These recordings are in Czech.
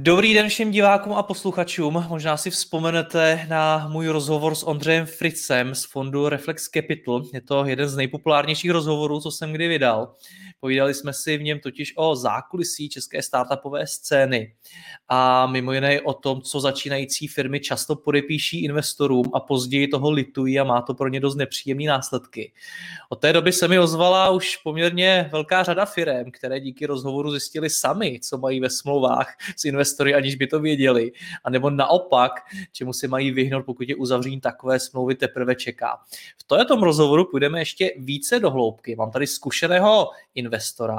Dobrý den všem divákům a posluchačům. Možná si vzpomenete na můj rozhovor s Ondřejem Fritzem z fondu Reflex Capital. Je to jeden z nejpopulárnějších rozhovorů, co jsem kdy vydal. Povídali jsme si v něm totiž o zákulisí české startupové scény a mimo jiné o tom, co začínající firmy často podepíší investorům a později toho litují a má to pro ně dost nepříjemné následky. Od té doby se mi ozvala už poměrně velká řada firm, které díky rozhovoru zjistili sami, co mají ve smlouvách s investory, aniž by to věděli, a nebo naopak, čemu se mají vyhnout, pokud je uzavření takové smlouvy teprve čeká. V tomto rozhovoru půjdeme ještě více do hloubky. Mám tady zkušeného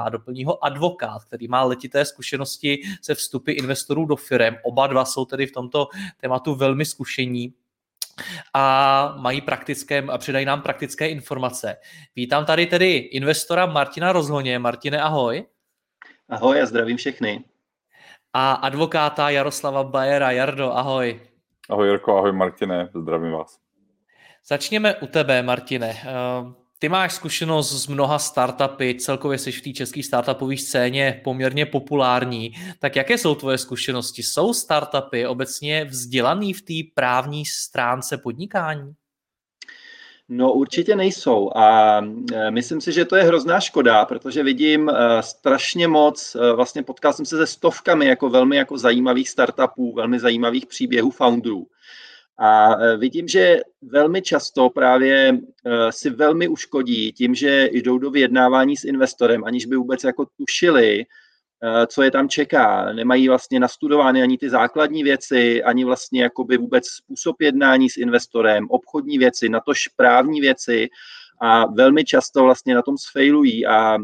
a doplní ho advokát, který má letité zkušenosti se vstupy investorů do firm. Oba dva jsou tedy v tomto tématu velmi zkušení a mají praktické a předají nám praktické informace. Vítám tady tedy investora Martina Rozhoně. Martine, ahoj. Ahoj a zdravím všechny. A advokáta Jaroslava Bajera. Jardo, ahoj. Ahoj Jirko, ahoj Martine, zdravím vás. Začněme u tebe, Martine. Ty máš zkušenost s mnoha startupy, celkově jsi v té české startupové scéně poměrně populární. Tak jaké jsou tvoje zkušenosti? Jsou startupy obecně vzdělaný v té právní stránce podnikání? No určitě nejsou a e, myslím si, že to je hrozná škoda, protože vidím e, strašně moc, e, vlastně potkal jsem se se stovkami jako velmi jako zajímavých startupů, velmi zajímavých příběhů founderů. A e, vidím, že velmi často právě e, si velmi uškodí tím, že jdou do vyjednávání s investorem, aniž by vůbec jako tušili, e, co je tam čeká. Nemají vlastně nastudovány ani ty základní věci, ani vlastně jakoby vůbec způsob jednání s investorem, obchodní věci, natož právní věci a velmi často vlastně na tom sfailují a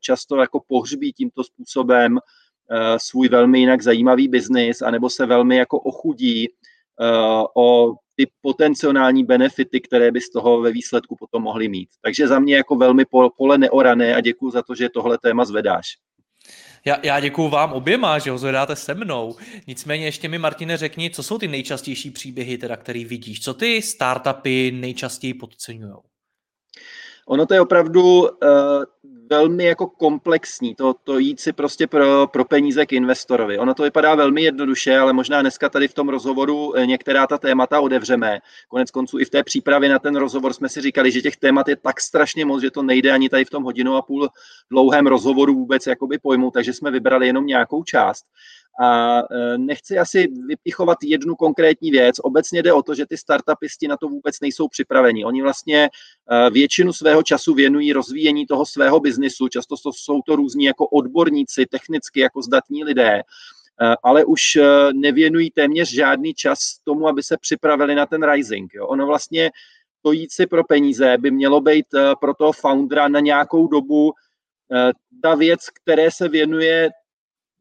často jako pohřbí tímto způsobem svůj velmi jinak zajímavý biznis, anebo se velmi jako ochudí o ty potenciální benefity, které by z toho ve výsledku potom mohly mít. Takže za mě jako velmi pole neorané a děkuji za to, že tohle téma zvedáš. Já, já děkuju vám oběma, že ho zvedáte se mnou. Nicméně ještě mi, Martine, řekni, co jsou ty nejčastější příběhy, teda, který vidíš? Co ty startupy nejčastěji podceňují? Ono to je opravdu uh, velmi jako komplexní, to, to jít si prostě pro, pro peníze k investorovi. Ono to vypadá velmi jednoduše, ale možná dneska tady v tom rozhovoru eh, některá ta témata odevřeme. Konec konců i v té přípravě na ten rozhovor jsme si říkali, že těch témat je tak strašně moc, že to nejde ani tady v tom hodinu a půl dlouhém rozhovoru vůbec jakoby pojmout, takže jsme vybrali jenom nějakou část. A e, nechci asi vypichovat jednu konkrétní věc. Obecně jde o to, že ty startupisti na to vůbec nejsou připraveni. Oni vlastně e, většinu svého času věnují rozvíjení toho svého biznisu. Často jsou to různí jako odborníci, technicky jako zdatní lidé, e, ale už nevěnují téměř žádný čas tomu, aby se připravili na ten rising. Jo. Ono vlastně to jít si pro peníze by mělo být pro toho foundera na nějakou dobu ta věc, které se věnuje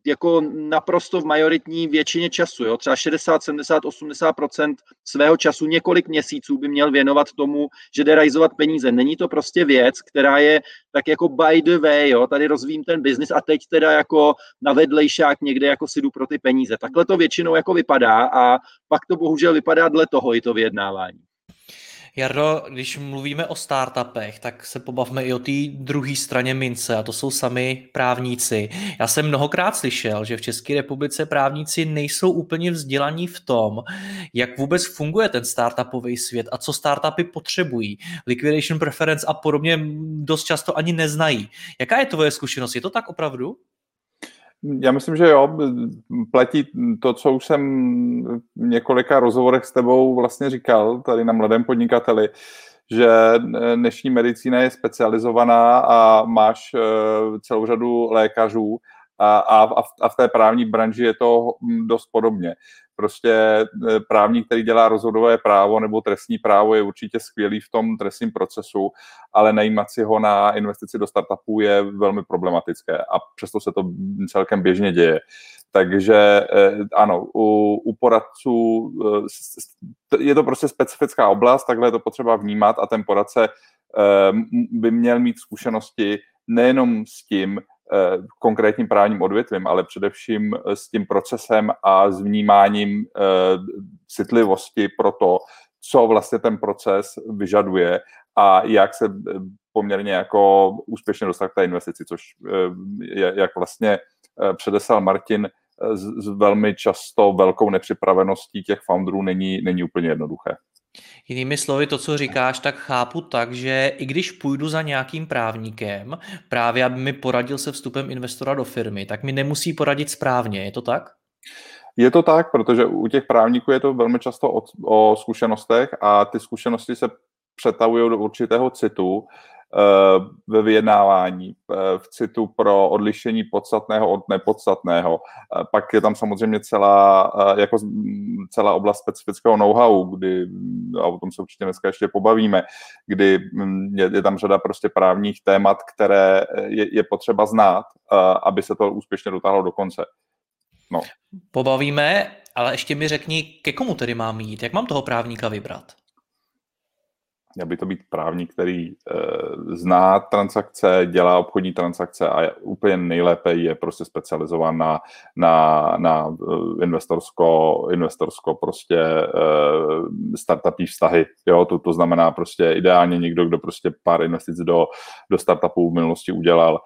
jako naprosto v majoritní většině času. Jo? Třeba 60, 70, 80% svého času několik měsíců by měl věnovat tomu, že jde realizovat peníze. Není to prostě věc, která je tak jako by the way, jo? tady rozvím ten biznis a teď teda jako na vedlejšák někde jako si jdu pro ty peníze. Takhle to většinou jako vypadá a pak to bohužel vypadá dle toho i to vyjednávání. Jardo, když mluvíme o startupech, tak se pobavme i o té druhé straně mince a to jsou sami právníci. Já jsem mnohokrát slyšel, že v České republice právníci nejsou úplně vzdělaní v tom, jak vůbec funguje ten startupový svět a co startupy potřebují. Liquidation preference a podobně dost často ani neznají. Jaká je tvoje zkušenost? Je to tak opravdu? Já myslím, že jo, platí to, co už jsem v několika rozhovorech s tebou vlastně říkal tady na Mladém podnikateli, že dnešní medicína je specializovaná a máš eh, celou řadu lékařů A, a, a v té právní branži je to dost podobně. Prostě e, právník, který dělá rozhodové právo nebo trestní právo, je určitě skvělý v tom trestním procesu, ale najímat si ho na investici do startupů je velmi problematické a přesto se to celkem běžně děje. Takže e, ano, u, u poradců e, je to prostě specifická oblast, takhle je to potřeba vnímat a ten poradce by měl mít zkušenosti nejenom s tím, konkrétním právním odvětvím, ale především eh, s tím procesem a s vnímáním eh, citlivosti pro to, co vlastně ten proces vyžaduje a jak se poměrně jako úspěšně dostat k té investici, což jak vlastně předesal Martin, s velmi často velkou nepřipraveností těch founderů není, není úplně jednoduché. Jinými slovy, to, co říkáš, tak chápu tak, že i když půjdu za nějakým právníkem, právě aby mi poradil se vstupem investora do firmy, tak mi nemusí poradit správně, je to tak? Je to tak, protože u těch právníků je to velmi často o, o zkušenostech a ty zkušenosti se přetavují do určitého citu ve vyjednávání, eh, v citu pro odlišení podstatného od nepodstatného. Eh, pak je tam samozřejmě celá, jako celá oblast specifického know-how, kdy, a o tom se určitě dneska ještě pobavíme, kdy mm, je, je tam řada prostě právních témat, které je, je potřeba znát, aby se to úspěšně dotáhlo do konce. No. Pobavíme, ale ještě mi řekni, ke komu tedy mám jít, jak mám toho právníka vybrat? Měl by to být právník, který e, zná transakce, dělá obchodní transakce a je, úplně nejlépe je prostě specializován na, na, na eh, investorsko, investorsko prostě e, startupí vztahy. Jo, to, to znamená prostě ideálně někdo, kdo prostě pár investic do, do startupů v minulosti udělal,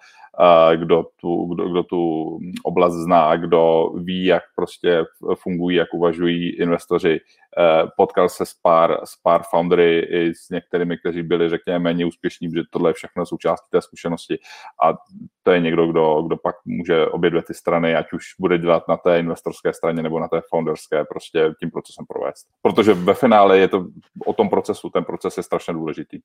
kdo tu, kdo, kdo tu oblast zná, kdo ví, jak prostě fungují, jak uvažují investoři. Eh, potkal se s pár, s pár foundery i s některými, kteří byli, řekněme, méně úspěšní, protože tohle je všechno součástí té zkušenosti. A to je někdo, kdo, kdo pak může obě dvě ty strany, ať už bude dělat na té investorské straně nebo na té founderské, prostě tím procesem provést. Protože ve finále je to o tom procesu, ten proces je strašně důležitý.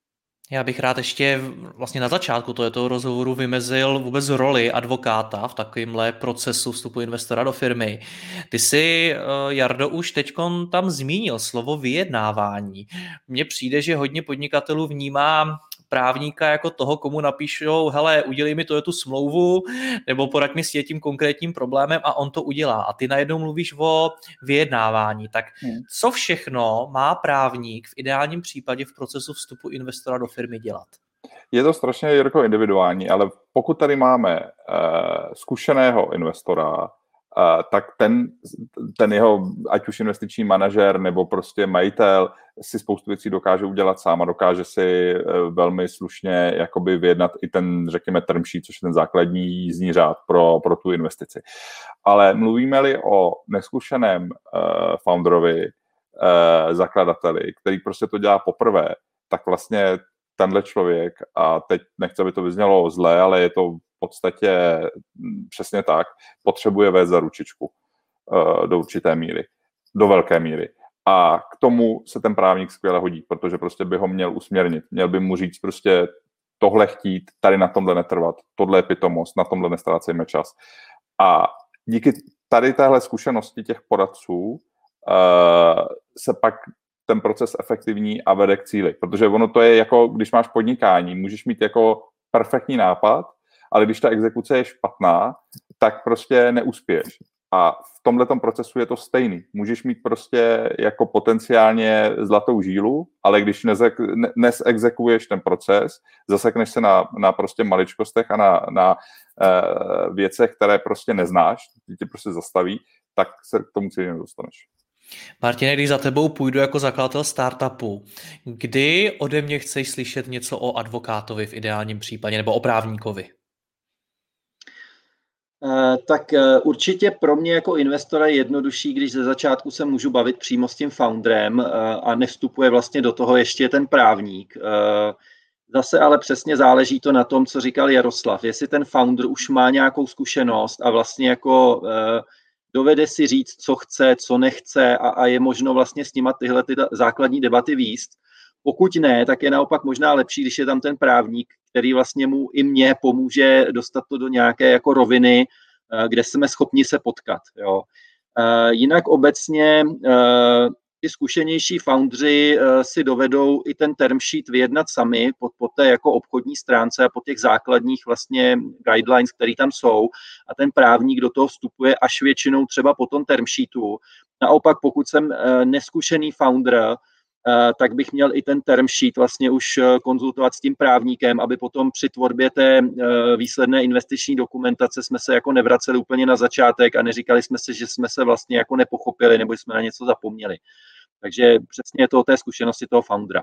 Já bych rád ještě vlastně na začátku tohoto rozhovoru vymezil vůbec roli advokáta v takovémhle procesu vstupu investora do firmy. Ty si, eh, Jardo, už teď tam zmínil slovo vyjednávání. Mně přijde, že hodně podnikatelů vnímá právníka jako toho, komu napíšou, hele, udělej mi to tu smlouvu, nebo poraď mi s tím konkrétním problémem a on to udělá. A ty najednou mluvíš o vyjednávání. Tak hmm. co všechno má právník v ideálním případě v procesu vstupu investora do firmy dělat? Je to strašně jako individuální, ale pokud tady máme uh, zkušeného investora, tak ten, ten jeho, ať už investiční manažer nebo prostě majitel, si spoustu věcí dokáže udělat sám a dokáže si e, velmi slušně jakoby vyjednat i ten, řekněme, term sheet, což je ten základní jízdní řád pro, pro tu investici. Ale mluvíme-li o neskušeném uh, founderovi, uh, zakladateli, který prostě to dělá poprvé, tak vlastně tenhle člověk, a teď nechci, aby to vyznělo zle, ale je to podstatě mm, přesně tak, potřebuje vést za ručičku uh, do určité míry, do velké míry. A k tomu se ten právník skvěle hodí, protože prostě by ho měl usměrnit. Měl by mu říct prostě tohle chtít, tady na tomhle netrvat, tohle je pitomost, na tomhle nestrácejme čas. A díky tady téhle zkušenosti těch poradců uh, se pak ten proces efektivní a vede k cíli. Protože ono to je jako, když máš podnikání, můžeš mít jako perfektní nápad, ale když ta exekuce je špatná, tak prostě neuspěješ. A v tomhle procesu je to stejný. Můžeš mít prostě jako potenciálně zlatou žílu, ale když nezek, ne, nesexekuješ ten proces, zasekneš se na, na prostě maličkostech a na, na uh, věcech, které prostě neznáš, ty tě prostě zastaví, tak se k tomu cíli nedostaneš. Martine, když za tebou půjdu jako zakladatel startupu, kdy ode mě chceš slyšet něco o advokátovi v ideálním případě nebo o právníkovi? Eh, tak eh, určitě pro mě jako investora je jednodušší, když ze začátku se můžu bavit přímo s tím founderem eh, a nevstupuje vlastně do toho ještě ten právník. Zase ale přesně záleží to na tom, co říkal Jaroslav. Jestli ten founder už má nějakou zkušenost a vlastně jako dovede si říct, co chce, co nechce a, a je možno vlastně s nima tyhle ty základní debaty výst. Pokud ne, tak je naopak možná lepší, když je tam ten právník, který vlastně mu i mě pomůže dostat to do nějaké jako roviny, kde jsme schopni se potkat. Jo. Jinak obecně ty zkušenější foundři si dovedou i ten term sheet vyjednat sami po, po té jako obchodní stránce a po těch základních vlastně guidelines, které tam jsou a ten právník do toho vstupuje až většinou třeba po tom term sheetu. Naopak, pokud jsem neskušený founder, Eh, tak bych měl i ten term sheet vlastně už eh, konzultovat s tím právníkem, aby potom při tvorbě té eh, výsledné investiční dokumentace jsme se jako nevraceli úplně na začátek a neříkali jsme si, že jsme se vlastně jako nepochopili nebo jsme na něco zapomněli. Takže přesně je to o té zkušenosti toho foundera.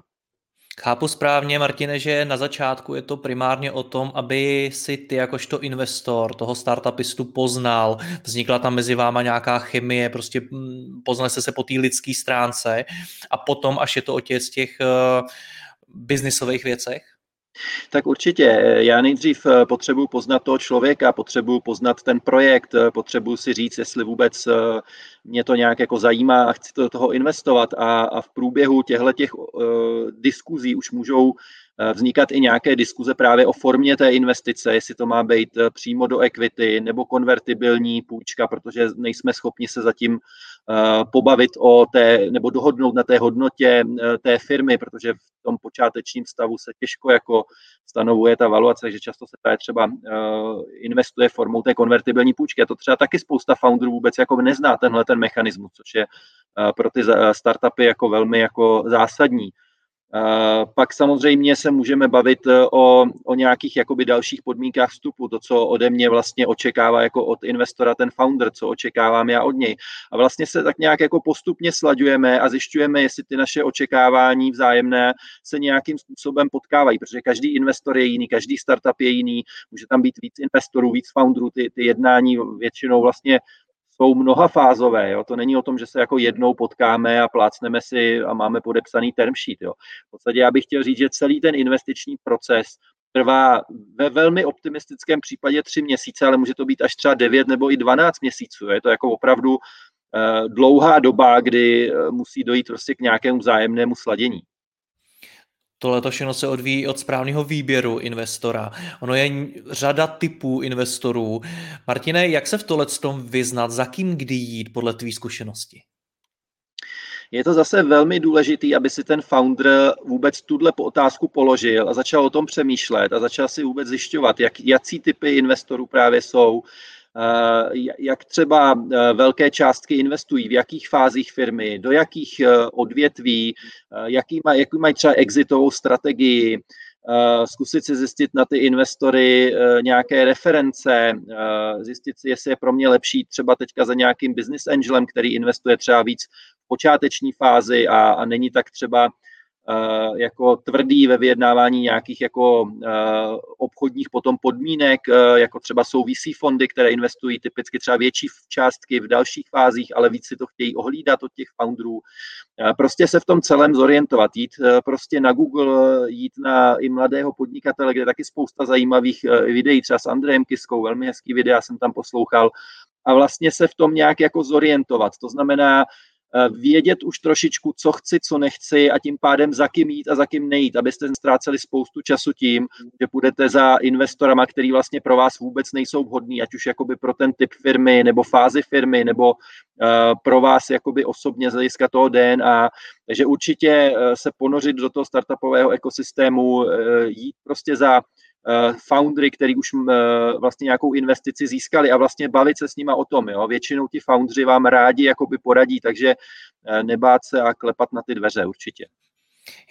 Chápu správně, Martine, že na začátku je to primárně o tom, aby si ty jakožto investor toho startupistu poznal, vznikla tam mezi váma nějaká chemie, prostě mm, poznali jste se po té lidské stránce a potom, až je to o těch, těch uh, biznisových věcech? Tak určitě. Já nejdřív eh, potřebuji poznat toho člověka, potřebuji poznat ten projekt, eh, potřebuji si říct, jestli vůbec eh, mě to nějak jako zajímá a chci do toho investovat. A, a v průběhu těchto těch uh, diskuzí už můžou Eh, vznikat i nějaké diskuze právě o formě té investice, jestli to má být eh, přímo do equity nebo konvertibilní půjčka, protože nejsme schopni se zatím eh, pobavit o té, nebo dohodnout na té hodnotě té firmy, protože v tom počátečním stavu se těžko jako stanovuje ta valuace, takže často se právě třeba investuje formou té konvertibilní půjčky. A to třeba taky spousta founderů vůbec jako nezná tenhle ten mechanismus, což je pro ty startupy jako velmi jako zásadní. Pak samozřejmě se můžeme bavit e, o, o nějakých jakoby dalších podmínkách vstupu, to, co ode mě vlastně očekává jako od investora ten founder, co očekávám já od něj. A vlastně se tak nějak jako postupně slaďujeme a zjišťujeme, jestli ty naše očekávání vzájemné se nějakým způsobem potkávají, protože každý investor je jiný, každý startup je jiný, může tam být víc investorů, víc founderů, ty, ty jednání většinou vlastně jsou mnohafázové. Jo? To není o tom, že se jako jednou potkáme a plácneme si a máme podepsaný term sheet. Jo? V podstatě já bych chtěl říct, že celý ten investiční proces trvá ve velmi optimistickém případě tři měsíce, ale může to být až třeba 9 nebo i 12 měsíců. Je to jako opravdu uh, dlouhá doba, kdy uh, musí dojít prostě k nějakému vzájemnému sladění. Tohle všechno se odvíjí od správného výběru investora. Ono je řada typů investorů. Martine, jak se v tohle tom vyznat, za kým kdy jít podle tvý zkušenosti? Je to zase velmi důležitý, aby si ten founder vůbec tuhle otázku položil a začal o tom přemýšlet a začal si vůbec zjišťovat, jak, jaký typy investorů právě jsou, jak třeba eh, velké částky investují, v jakých fázích firmy, do jakých eh, odvětví, jaký, maj, jaký mají třeba exitovou strategii, zkusit si zjistit na ty investory nějaké reference, zjistit si, jestli je pro mě lepší třeba teďka za nějakým business angelem, který investuje třeba víc v počáteční fázi a, a není tak třeba Eh, jako tvrdý ve vyjednávání nějakých jako eh, obchodních potom podmínek, eh, jako třeba jsou VC fondy, které investují typicky třeba větší částky v dalších fázích, ale víc si to chtějí ohlídat od těch founderů. Prostě se v tom celém zorientovat, jít prostě na Google, jít na i mladého podnikatele, kde je taky spousta zajímavých videí, třeba s Andrejem Kiskou, velmi hezký videa jsem tam poslouchal, a vlastně se v tom nějak jako zorientovat. To znamená, Eh, vědět už trošičku, co chci, co nechci a tím pádem za kým jít a za kým nejít, abyste ztráceli spoustu času tím, že půjdete za investorama, který vlastně pro vás vůbec nejsou vhodní, ať už jakoby pro ten typ firmy nebo fázi firmy nebo uh, pro vás jakoby osobně z hlediska toho DNA. Takže určitě uh, se ponořit do toho startupového ekosystému, jít prostě za Eh, foundry, který už eh, vlastně nějakou investici získali a vlastně bavit se s nima o tom. Jo. Většinou ti foundři vám rádi jakoby poradí, takže eh, nebát se a klepat na ty dveře určitě.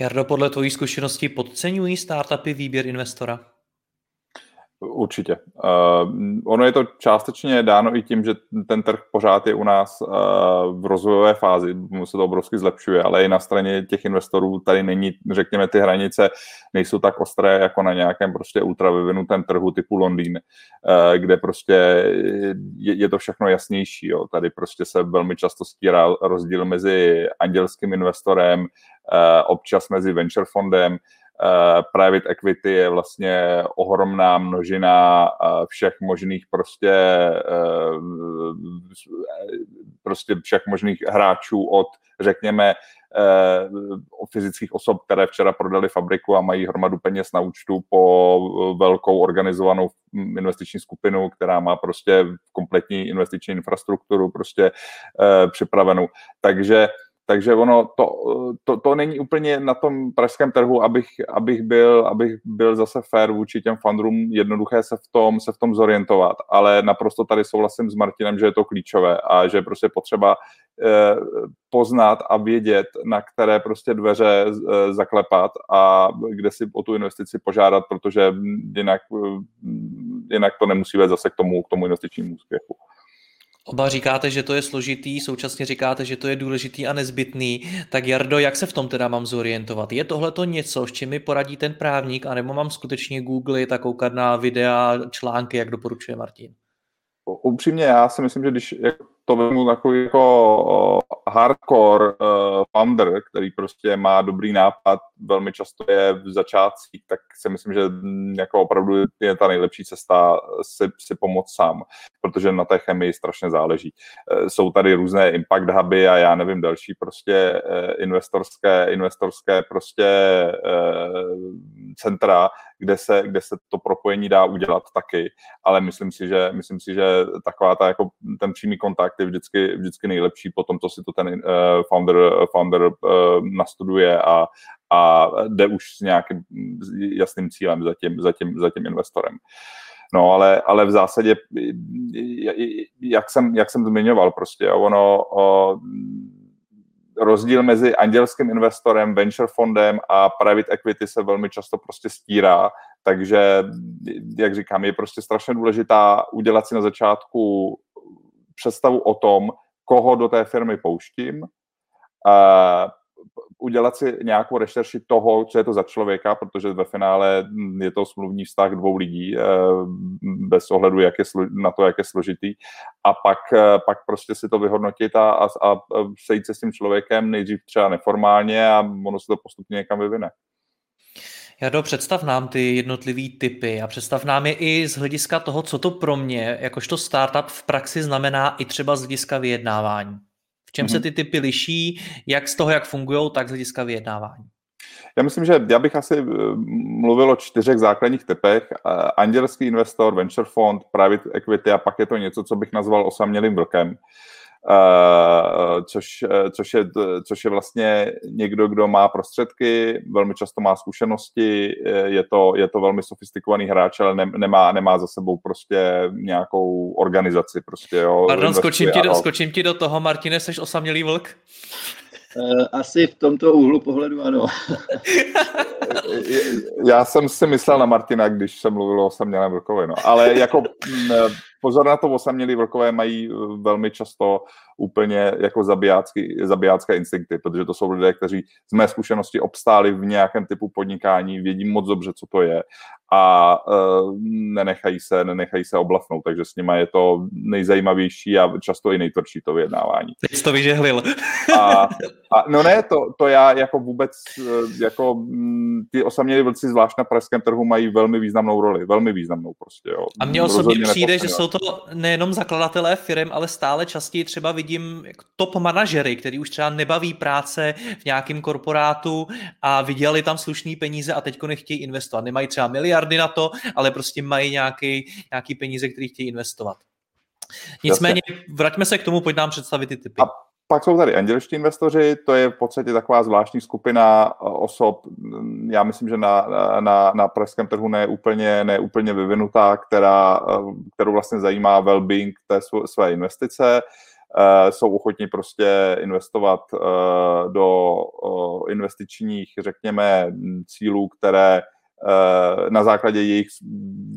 Jardo, podle tvojí zkušenosti podceňují startupy výběr investora? Určitě. Uh, ono je to částečně dáno i tím, že ten trh pořád je u nás uh, v rozvojové fázi, se to obrovsky zlepšuje, ale i na straně těch investorů tady není, řekněme, ty hranice nejsou tak ostré jako na nějakém prostě ultra vyvinutém trhu typu Londýn, uh, kde prostě je, je to všechno jasnější. Jo. Tady prostě se velmi často stírá rozdíl mezi andělským investorem, uh, občas mezi venture fondem, Uh, private equity je vlastně ohromná množina uh, všech možných prostě uh, prostě všech možných hráčů od, řekněme, fyzických osob, které včera prodali fabriku a mají hromadu peněz na účtu po velkou organizovanou investiční skupinu, která má prostě kompletní investiční infrastrukturu prostě připravenou. Takže takže ono to, to, to není úplně na tom pražském trhu, abych, abych, byl, abych byl zase fair vůči těm fundrům, jednoduché se v tom, se v tom zorientovat, ale naprosto tady souhlasím s Martinem, že je to klíčové a že je prostě potřeba eh, poznat a vědět, na které prostě dveře eh, zaklepat a kde si o tu investici požádat, protože jinak, eh, jinak to nemusí vést zase k tomu, k tomu investičnímu úspěchu. Oba říkáte, že to je složitý, současně říkáte, že to je důležitý a nezbytný. Tak Jardo, jak se v tom teda mám zorientovat? Je tohle to něco, s čím mi poradí ten právník, anebo mám skutečně googlit a koukat na videa, články, jak doporučuje Martin? Upřímně, já si myslím, že když to vezmu takový jako hardcore uh, founder, který prostě má dobrý nápad, velmi často je v začátcích, tak si myslím, že jako opravdu je ta nejlepší cesta si, si pomoct sám, protože na té chemii strašně záleží. Uh, jsou tady různé impact huby a já nevím, další prostě uh, investorské, investorské prostě centra, kde se, kde se to propojení dá udělat taky, ale myslím si, že, myslím si, že taková ta, jako ten přímý kontakt je vždycky, vždycky nejlepší po tom, co si to ten uh, founder, founder uh, nastuduje a, a jde už s nějakým jasným cílem za tím, za tím, za tím investorem. No, ale, ale v zásadě, jak jsem, jak jsem zmiňoval, prostě ono, o, rozdíl mezi andělským investorem, venture fondem a private equity se velmi často prostě stírá, takže, jak říkám, je prostě strašně důležitá udělat si na začátku představu o tom, koho do té firmy pouštím, udělat si nějakou rešerši toho, co je to za člověka, protože ve finále je to smluvní vztah dvou lidí, eh, bez ohledu jak je na to, jak je složitý. A pak, eh, pak prostě si to vyhodnotit a, a, a sejít se s tím člověkem nejdřív třeba neformálně a ono se to postupně někam vyvine. Jado, představ nám ty jednotlivý typy a představ nám je i z hlediska toho, co to pro mě, jakožto startup v praxi znamená i třeba z hlediska vyjednávání. V čem mm-hmm. se mhm. ty typy liší, jak z toho, jak fungují, tak z hlediska vyjednávání? Já myslím, že já bych asi eh, mluvil o čtyřech základních typech. Eh, andělský investor, venture fond, private equity a pak je to něco, co bych nazval osamělým vlkem. Uh, což, což, je, což je vlastně někdo, kdo má prostředky, velmi často má zkušenosti, je to, je to velmi sofistikovaný hráč, ale ne, nemá, nemá za sebou prostě nějakou organizaci. Prostě, jo, Pardon, skočím ti, do, skočím ti do toho, Martine, jsi osamělý vlk? Eh, asi v tomto úhlu pohledu ano. Já jsem si myslel na Martina, když jsem mluvil o osamělém vlkovi, no. ale jako mm, pozor na to, osamělí vlkové mají eh, velmi často úplně jako zabijácké instinkty, protože to jsou lidé, kteří z mé zkušenosti obstáli v nějakém typu podnikání, vědí moc dobře, co to je a uh, nenechají se, nenechají se oblafnout, takže s nimi je to nejzajímavější a často i nejtvrdší to vyjednávání. Teď to vyžehlil. a, a, no ne, to, to já jako vůbec, eh, jako mm, ty osamělí vlci zvlášť na pražském trhu mají velmi významnou roli, velmi významnou prostě, jo. A mně osobně přijde, že jsou to nejenom zakladatelé firm, ale stále častěji třeba vidím top manažery, který už třeba nebaví práce v nějakém korporátu a vydělali tam slušný peníze a teďko nechtějí investovat. Nemají třeba miliardy na to, ale prostě mají nějaký, nějaký peníze, který chtějí investovat. Nicméně, vraťme se k tomu, pojď nám představit ty typy. A pak jsou tady andělští investoři, to je v podstatě taková zvláštní skupina eh, osob, mm, já myslím, že na, na, na pražském trhu ne úplně, ne úplně vyvinutá, která, eh, kterou vlastně zajímá well-being té své investice. Uh, jsou ochotní prostě investovat do investičních, řekněme, cílů, které Eh, na základě jejich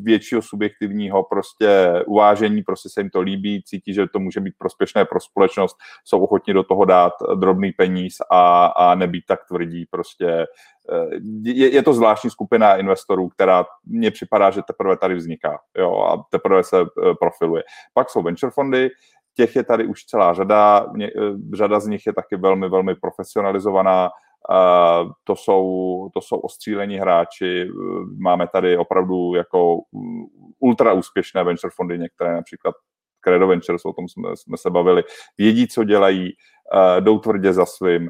většího subjektivního prostě uvážení, prostě se jim to líbí, cítí, že to může být prospěšné pro společnost, jsou ochotni do toho dát drobný peníz a, a nebýt tak tvrdí prostě. Eh, je, je to zvláštní skupina investorů, která mně připadá, že teprve tady vzniká jo, a teprve se eh, profiluje. Pak jsou venture fondy, těch je tady už celá řada, řada z nich je taky velmi, velmi profesionalizovaná, to jsou, to jsou ostřílení hráči. Máme tady opravdu jako ultra úspěšné venture fondy, některé například Credo Ventures, o tom jsme, jsme se bavili, vědí, co dělají, jdou tvrdě za svým,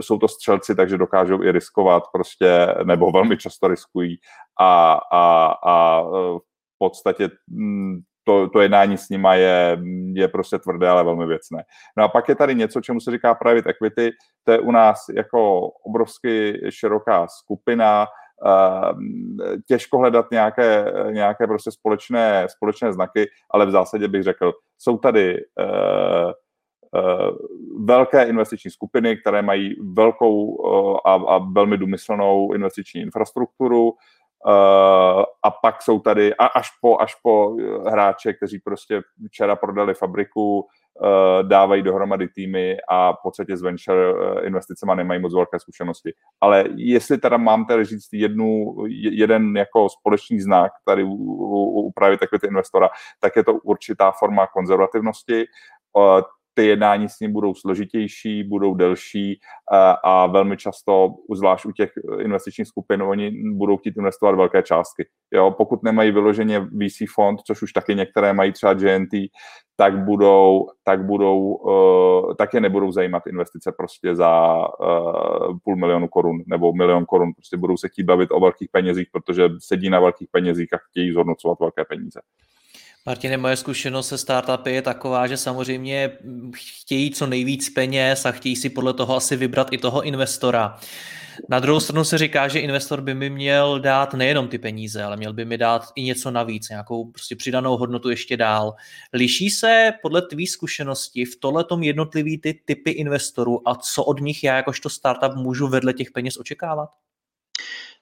jsou to střelci, takže dokážou i riskovat prostě, nebo velmi často riskují. A, a, a v podstatě mm, to, to jednání s nima je, je prostě tvrdé, ale velmi věcné. No a pak je tady něco, čemu se říká private equity, to je u nás jako obrovsky široká skupina, ehm, těžko hledat nějaké, nějaké prostě společné, společné znaky, ale v zásadě bych řekl, jsou tady uh, uh, velké investiční skupiny, které mají velkou uh, a, a velmi důmyslnou investiční infrastrukturu, Uh, a pak jsou tady a až po, až po eh, hráče, kteří prostě včera prodali fabriku, uh, dávají dohromady týmy a v podstatě z venture investicema nemají moc velké zkušenosti. Ale jestli teda mám tady říct jednu, jeden jako společný znak tady u, u, u právě takového investora, tak je to určitá forma konzervativnosti. Ty jednání s ním budou složitější, budou delší a, a velmi často, zvlášť u těch investičních skupin, oni budou chtít investovat velké částky. Jo, pokud nemají vyloženě VC fond, což už taky některé mají třeba GNT, tak budou, tak budou, uh, tak je nebudou zajímat investice prostě za půl milionu korun nebo milion korun. Prostě budou se chtít bavit o velkých penězích, protože sedí na velkých penězích a chtějí zhodnocovat velké peníze. Martine, moje zkušenost se startupy je taková, že samozřejmě chtějí co nejvíc peněz a chtějí si podle toho asi vybrat i toho investora. Na druhou stranu se říká, že investor by mi měl dát nejenom ty peníze, ale měl by mi dát i něco navíc, nějakou prostě přidanou hodnotu ještě dál. Liší se podle tvý zkušenosti v tohletom jednotlivý ty typy investorů a co od nich já jakožto startup můžu vedle těch peněz očekávat?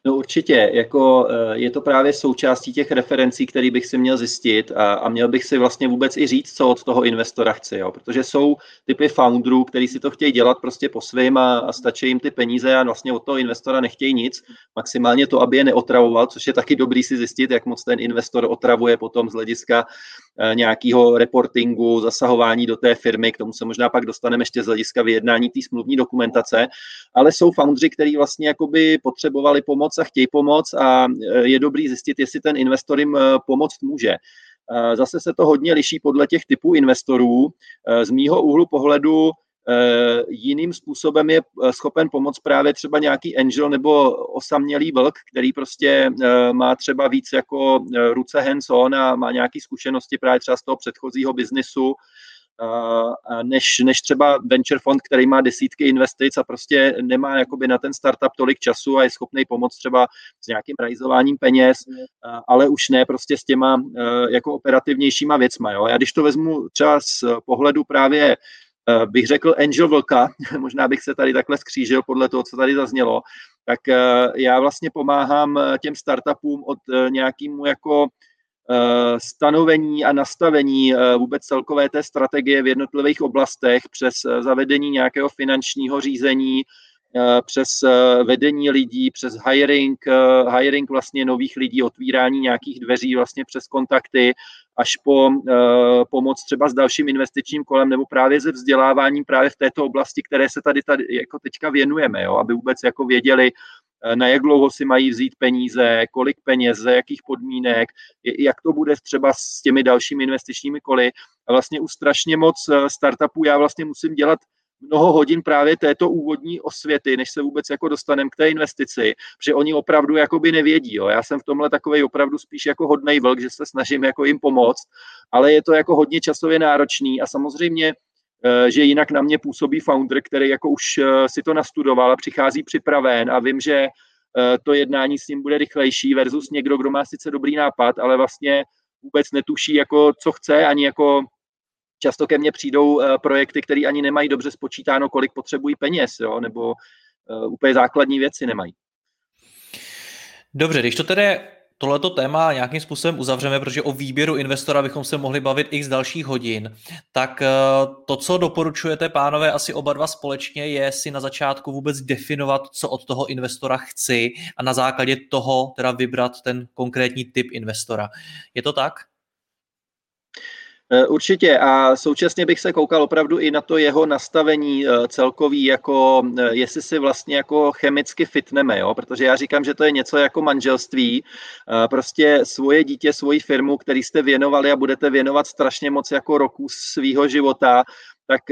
No určitě, jako eh, je to právě součástí těch referencí, který bych si měl zjistit a, a měl bych si vlastně vůbec i říct, co od toho investora chci, jo? protože jsou typy founderů, který si to chtějí dělat prostě po svým a, a stačí jim ty peníze a vlastně od toho investora nechtějí nic, maximálně to, aby je neotravoval, což je taky dobrý si zjistit, jak moc ten investor otravuje potom z hlediska Eh, nějakého reportingu, zasahování do té firmy, k tomu se možná pak dostaneme ještě z hlediska vyjednání té smluvní dokumentace, ale jsou foundři, kteří vlastně jakoby potřebovali pomoc a chtějí pomoc a eh, je dobrý zjistit, jestli ten investor jim eh, pomoct může. Zase se to hodně liší podle těch typů investorů. Z mýho úhlu pohledu Eh, jiným způsobem je eh, schopen pomoct právě třeba nějaký angel nebo osamělý vlk, který prostě eh, má třeba víc jako ruce hands-on a má nějaké zkušenosti právě třeba z toho předchozího biznisu, než, než třeba venture fond, který má desítky investic a prostě nemá jakoby na ten startup tolik času a je schopný pomoct třeba s nějakým realizováním peněz, ale už ne prostě s těma jako operativnějšíima věcma. Jo. Já když to vezmu třeba z pohledu právě Eh, bych řekl Angel Vlka, možná bych se tady takhle skřížil podle toho, co tady zaznělo, tak eh, já vlastně pomáhám těm startupům od nějakému jako stanovení a nastavení vůbec celkové té strategie v jednotlivých oblastech přes zavedení nějakého finančního řízení, přes vedení lidí, přes hiring, hiring vlastně nových lidí, otvírání nějakých dveří vlastně přes kontakty až po pomoc třeba s dalším investičním kolem nebo právě se vzděláváním právě v této oblasti, které se tady, tady jako teďka věnujeme, jo, aby vůbec jako věděli, eh, na jak dlouho si mají vzít peníze, kolik peněz, za jakých podmínek, jak to bude třeba s těmi dalšími investičními koly. A vlastně u strašně moc eh, startupů já vlastně musím dělat mnoho hodin právě této úvodní osvěty, než se vůbec jako dostaneme k té investici, protože oni opravdu jakoby nevědí. Jo. Já jsem v tomhle takový opravdu spíš jako hodnej vlk, že se snažím jako jim pomoct, ale je to jako hodně časově náročný a samozřejmě eh, že jinak na mě působí founder, který jako už eh, si to nastudoval a přichází připraven a vím, že eh, to jednání s ním bude rychlejší versus někdo, kdo má sice dobrý nápad, ale vlastně vůbec netuší, jako co chce, ani jako často ke mně přijdou eh, projekty, které ani nemají dobře spočítáno, kolik potřebují peněz, jo, nebo úplně základní věci nemají. Dobře, když to tedy tohleto téma nějakým způsobem uzavřeme, protože o výběru investora bychom se mohli bavit i z dalších hodin, tak eh, to, co doporučujete, pánové, asi oba dva společně, je si na začátku vůbec definovat, co od toho investora chci a na základě toho teda vybrat ten konkrétní typ investora. Je to tak? Eh, určitě a současně bych se koukal opravdu i na to jeho nastavení eh, celkový, jako eh, jestli si vlastně jako chemicky fitneme, jo? protože já říkám, že to je něco jako manželství, prostě svoje dítě, svoji firmu, který jste věnovali a budete věnovat strašně moc jako roku svýho života, tak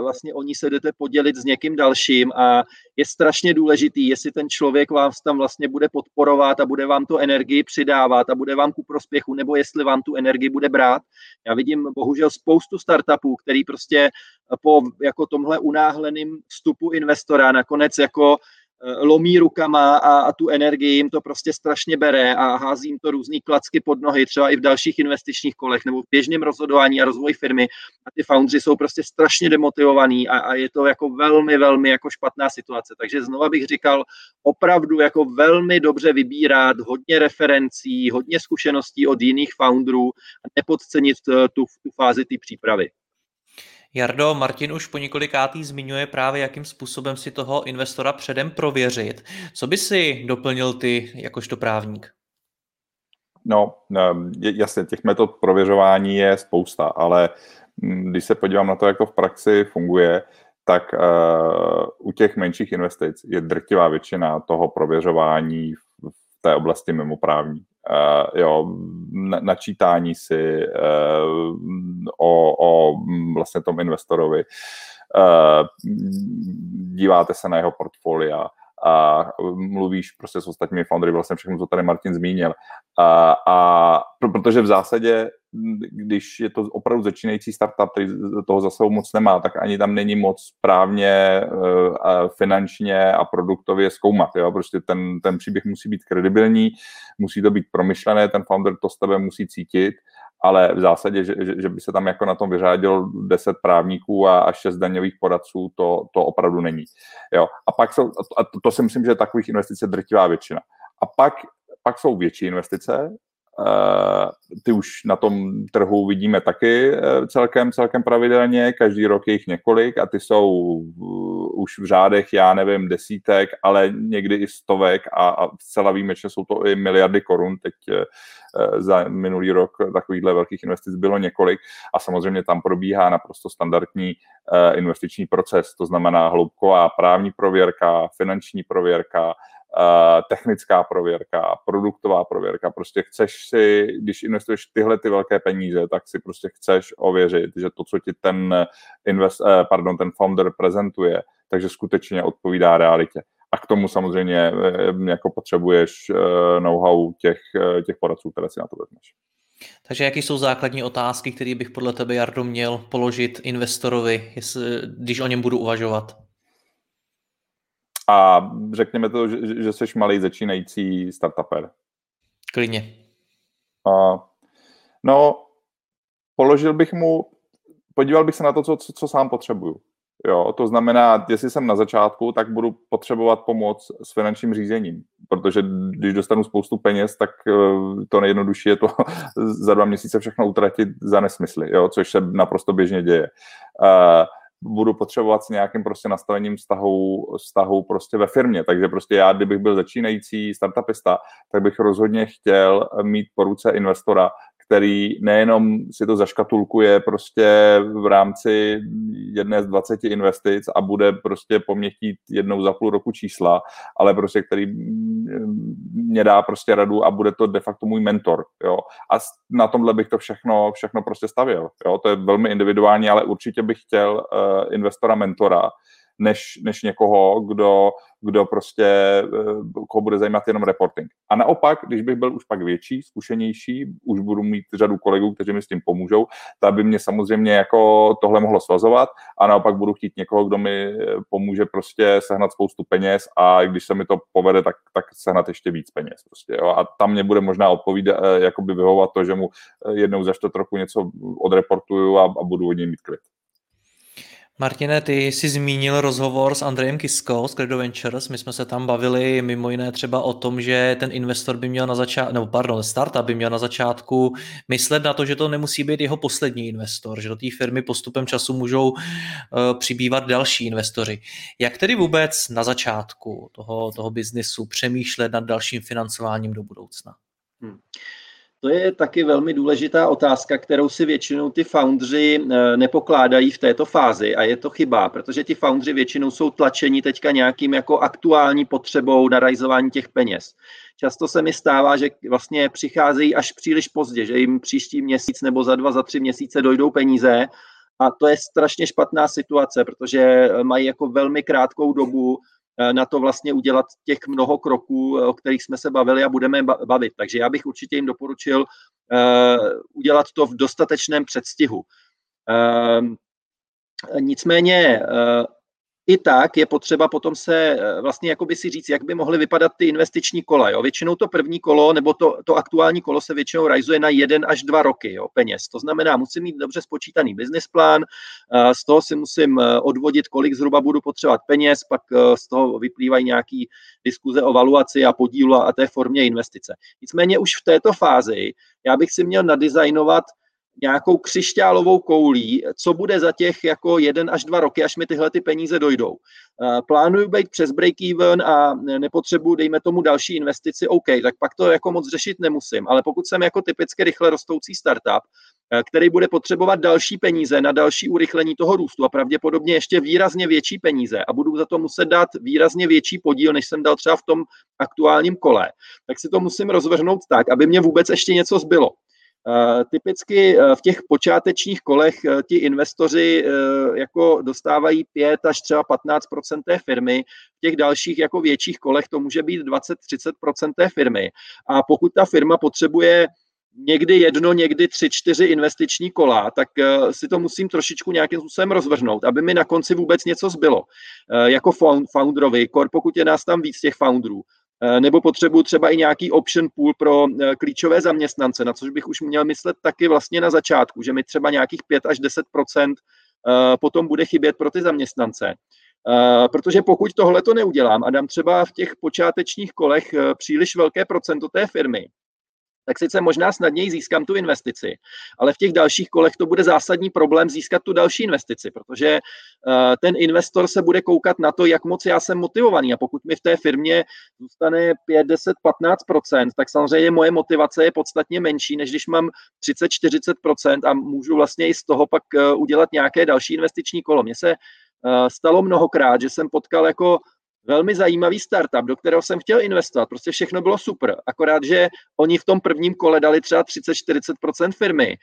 vlastně oni se jdete podělit s někým dalším a je strašně důležitý, jestli ten člověk vás tam vlastně bude podporovat a bude vám tu energii přidávat a bude vám ku prospěchu, nebo jestli vám tu energii bude brát. Já vidím bohužel spoustu startupů, který prostě po jako tomhle unáhleným vstupu investora nakonec jako Eh, lomí rukama a, a tu energii jim to prostě strašně bere a hází jim to různý klacky pod nohy, třeba i v dalších investičních kolech nebo v běžném rozhodování a rozvoji firmy a ty foundři jsou prostě strašně demotivovaní a, a je to jako velmi, velmi jako špatná situace. Takže znova bych říkal, opravdu jako velmi dobře vybírat hodně referencí, hodně zkušeností od jiných founderů a nepodcenit eh, tu, tu fázi té přípravy. Jardo, Martin už po několikátý zmiňuje právě, jakým způsobem si toho investora předem prověřit. Co by si doplnil ty jakožto právník? No, jasně, těch metod prověřování je spousta, ale mm, když se podívám na to, jak to v praxi funguje, tak uh, u těch menších investic je drtivá většina toho prověřování té oblasti mimoprávní. Uh, jo, načítání si uh, o, o vlastně tom investorovi, uh, díváte se na jeho portfolia, a mluvíš prostě s ostatními foundery, vlastně všechno, co tady Martin zmínil. A, a protože v zásadě, když je to opravdu začínající startup, který toho zase moc nemá, tak ani tam není moc správně, e, finančně a produktově zkoumat. Jo? Prostě ten, ten příběh musí být kredibilní, musí to být promyšlené, ten founder to s tebe musí cítit ale v zásadě, že, že, by se tam jako na tom vyřádilo 10 právníků a, a 6 daňových poradců, to, to opravdu není. Jo. A pak jsou, a to, to si myslím, že takových investic je drtivá většina. A pak, pak jsou větší investice, ty už na tom trhu vidíme taky uh, celkem, celkem pravidelně, každý rok je jich několik a ty jsou už v řádech, já nevím, desítek, ale někdy i stovek a, a zcela víme, že jsou to i miliardy korun. Teď za minulý rok takovýchhle velkých investic bylo několik a samozřejmě tam probíhá naprosto standardní investiční proces, to znamená hloubková právní prověrka, finanční prověrka, technická prověrka, produktová prověrka. Prostě chceš si, když investuješ tyhle ty velké peníze, tak si prostě chceš ověřit, že to, co ti ten, invest, eh, pardon, ten founder prezentuje, takže skutečně odpovídá realitě. A k tomu samozřejmě eh, jako potřebuješ eh, know-how těch, těch poradců, které si na to vezmeš. Takže jaké jsou základní otázky, které bych podle tebe, Jardo, měl položit investorovi, jestli, když o něm budu uvažovat? A řekněme to, že, že jsi malý začínající startuper. Klidně. A, no, položil bych mu, podíval bych se na to, co, co, co sám potřebuju. Jo, to znamená, jestli jsem na začátku, tak budu potřebovat pomoc s finančním řízením, protože když dostanu spoustu peněz, tak eh, to nejjednodušší je to za dva měsíce všechno utratit za nesmysly, jo, což se naprosto běžně děje. Uh, budu potřebovat s nějakým prostě nastavením vztahu, vztahu prostě ve firmě. Takže prostě já, kdybych byl začínající startupista, tak bych rozhodně chtěl mít po ruce investora, který nejenom si to zaškatulkuje prostě v rámci jedné z 20 investic a bude prostě po mě chtít jednou za půl roku čísla, ale prostě který mě dá prostě radu a bude to de facto můj mentor, jo. A na tomhle bych to všechno, všechno prostě stavil, jo. To je velmi individuální, ale určitě bych chtěl uh, investora mentora, než, než někoho, kdo, kdo prostě, eh, koho bude zajímat jenom reporting. A naopak, když bych byl už pak větší, zkušenější, už budu mít řadu kolegů, kteří mi s tím pomůžou, tak by mě samozřejmě jako tohle mohlo svazovat a naopak budu chtít někoho, kdo mi eh, pomůže prostě sehnat spoustu peněz a když se mi to povede, tak, tak sehnat ještě víc peněz. Prostě, jo. A tam mě bude možná odpovídat, eh, jakoby vyhovovat to, že mu jednou za čtvrt roku něco odreportuju a, a budu od něj mít klid. Martine, ty jsi zmínil rozhovor s Andrejem Kiskou z Credo Ventures. My jsme se tam bavili mimo jiné třeba o tom, že ten investor by měl na začátku, nebo pardon, startup by měl na začátku myslet na to, že to nemusí být jeho poslední investor, že do té firmy postupem času můžou uh, přibývat další investoři. Jak tedy vůbec na začátku toho, toho biznesu přemýšlet nad dalším financováním do budoucna? Hmm. To je taky velmi důležitá otázka, kterou si většinou ty foundři eh, nepokládají v této fázi a je to chyba, protože ti foundři většinou jsou tlačeni teďka nějakým jako aktuální potřebou na rajzování těch peněz. Často se mi stává, že vlastně přicházejí až příliš pozdě, že jim příští měsíc nebo za dva, za tři měsíce dojdou peníze A to je strašně špatná situace, protože mají jako velmi krátkou dobu na to vlastně udělat těch mnoho kroků, o kterých jsme se bavili a budeme bavit. Takže já bych určitě jim doporučil udělat to v dostatečném předstihu. Nicméně i tak je potřeba potom se eh, vlastně jakoby si říct, jak by mohly vypadat ty investiční kola. Jo. Většinou to první kolo nebo to, to aktuální kolo se většinou realizuje na jeden až dva roky jo, peněz. To znamená, musím mít dobře spočítaný business plán, eh, z toho si musím eh, odvodit, kolik zhruba budu potřebovat peněz, pak z toho vyplývají nějaký diskuze o valuaci a podílu a té formě investice. Nicméně už v této fázi já bych si měl nadizajnovat nějakou křišťálovou koulí, co bude za těch jako jeden až dva roky, až mi tyhle ty peníze dojdou. Eh, plánuju být přes break-even a nepotřebuji, dejme tomu, další investici, OK, tak pak to jako moc řešit nemusím. Ale pokud jsem jako typicky rychle rostoucí startup, eh, který bude potřebovat další peníze na další urychlení toho růstu a pravděpodobně ještě výrazně větší peníze a budu za to muset dát výrazně větší podíl, než jsem dal třeba v tom aktuálním kole, tak si to musím rozvrhnout tak, aby mě vůbec ještě něco zbylo. Eh, typicky eh, v těch počátečních kolech eh, ti investoři jako dostávají 5 až třeba 15% té firmy, v těch dalších jako větších kolech to může být 20-30% té firmy. A pokud ta firma potřebuje někdy jedno, někdy tři, čtyři investiční kola, tak si to musím trošičku nějakým způsobem rozvrhnout, aby mi na konci vůbec něco zbylo. Jako founderovi, pokud je nás tam víc těch founderů, nebo potřebuji třeba i nějaký option pool pro eh, klíčové zaměstnance, na což bych už měl myslet taky vlastně na začátku, že mi třeba nějakých 5 až 10 eh, potom bude chybět pro ty zaměstnance. Protože pokud tohle to neudělám a dám třeba v těch počátečních kolech příliš velké procento té firmy, tak sice možná snadněji získám tu investici, ale v těch dalších kolech to bude zásadní problém získat tu další investici, protože eh, ten investor se bude koukat na to, jak moc já jsem motivovaný a pokud mi v té firmě zůstane 5, 10, 15% tak samozřejmě moje motivace je podstatně menší, než když mám 30, 40% a můžu vlastně i z toho pak eh, udělat nějaké další investiční kolo. Mně se eh, stalo mnohokrát, že jsem potkal jako velmi zajímavý startup, do kterého jsem chtěl investovat. Prostě všechno bylo super. Akorát, že oni v tom prvním kole dali třeba 30-40% firmy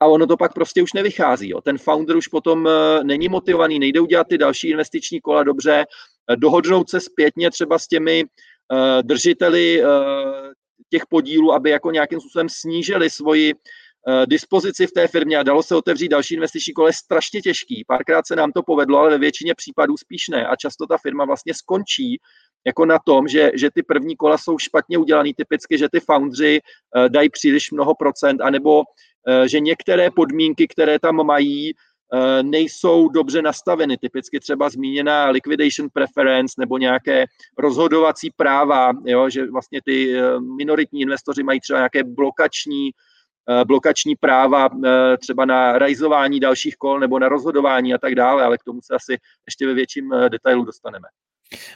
a ono to pak prostě už nevychází. Jo. Ten founder už potom uh, není motivovaný, nejde udělat ty další investiční kola dobře, uh, dohodnout se zpětně třeba s těmi uh, držiteli těch podílů, aby jako nějakým způsobem snížili svoji Eh, dispozici v té firmě a dalo se otevřít další investiční kole, strašně těžký. Párkrát se nám to povedlo, ale ve většině případů spíš ne. A často ta firma vlastně skončí jako na tom, že, že ty první kola jsou špatně udělaný, typicky, že ty foundři uh, dají příliš mnoho procent, anebo uh, že některé podmínky, které tam mají, uh, nejsou dobře nastaveny. Typicky třeba zmíněná liquidation preference nebo nějaké rozhodovací práva, jo, že vlastně ty minoritní investoři mají třeba nějaké blokační Eh, blokační práva eh, třeba na rajzování dalších kol nebo na rozhodování a tak dále, ale k tomu se asi ještě ve větším eh, detailu dostaneme.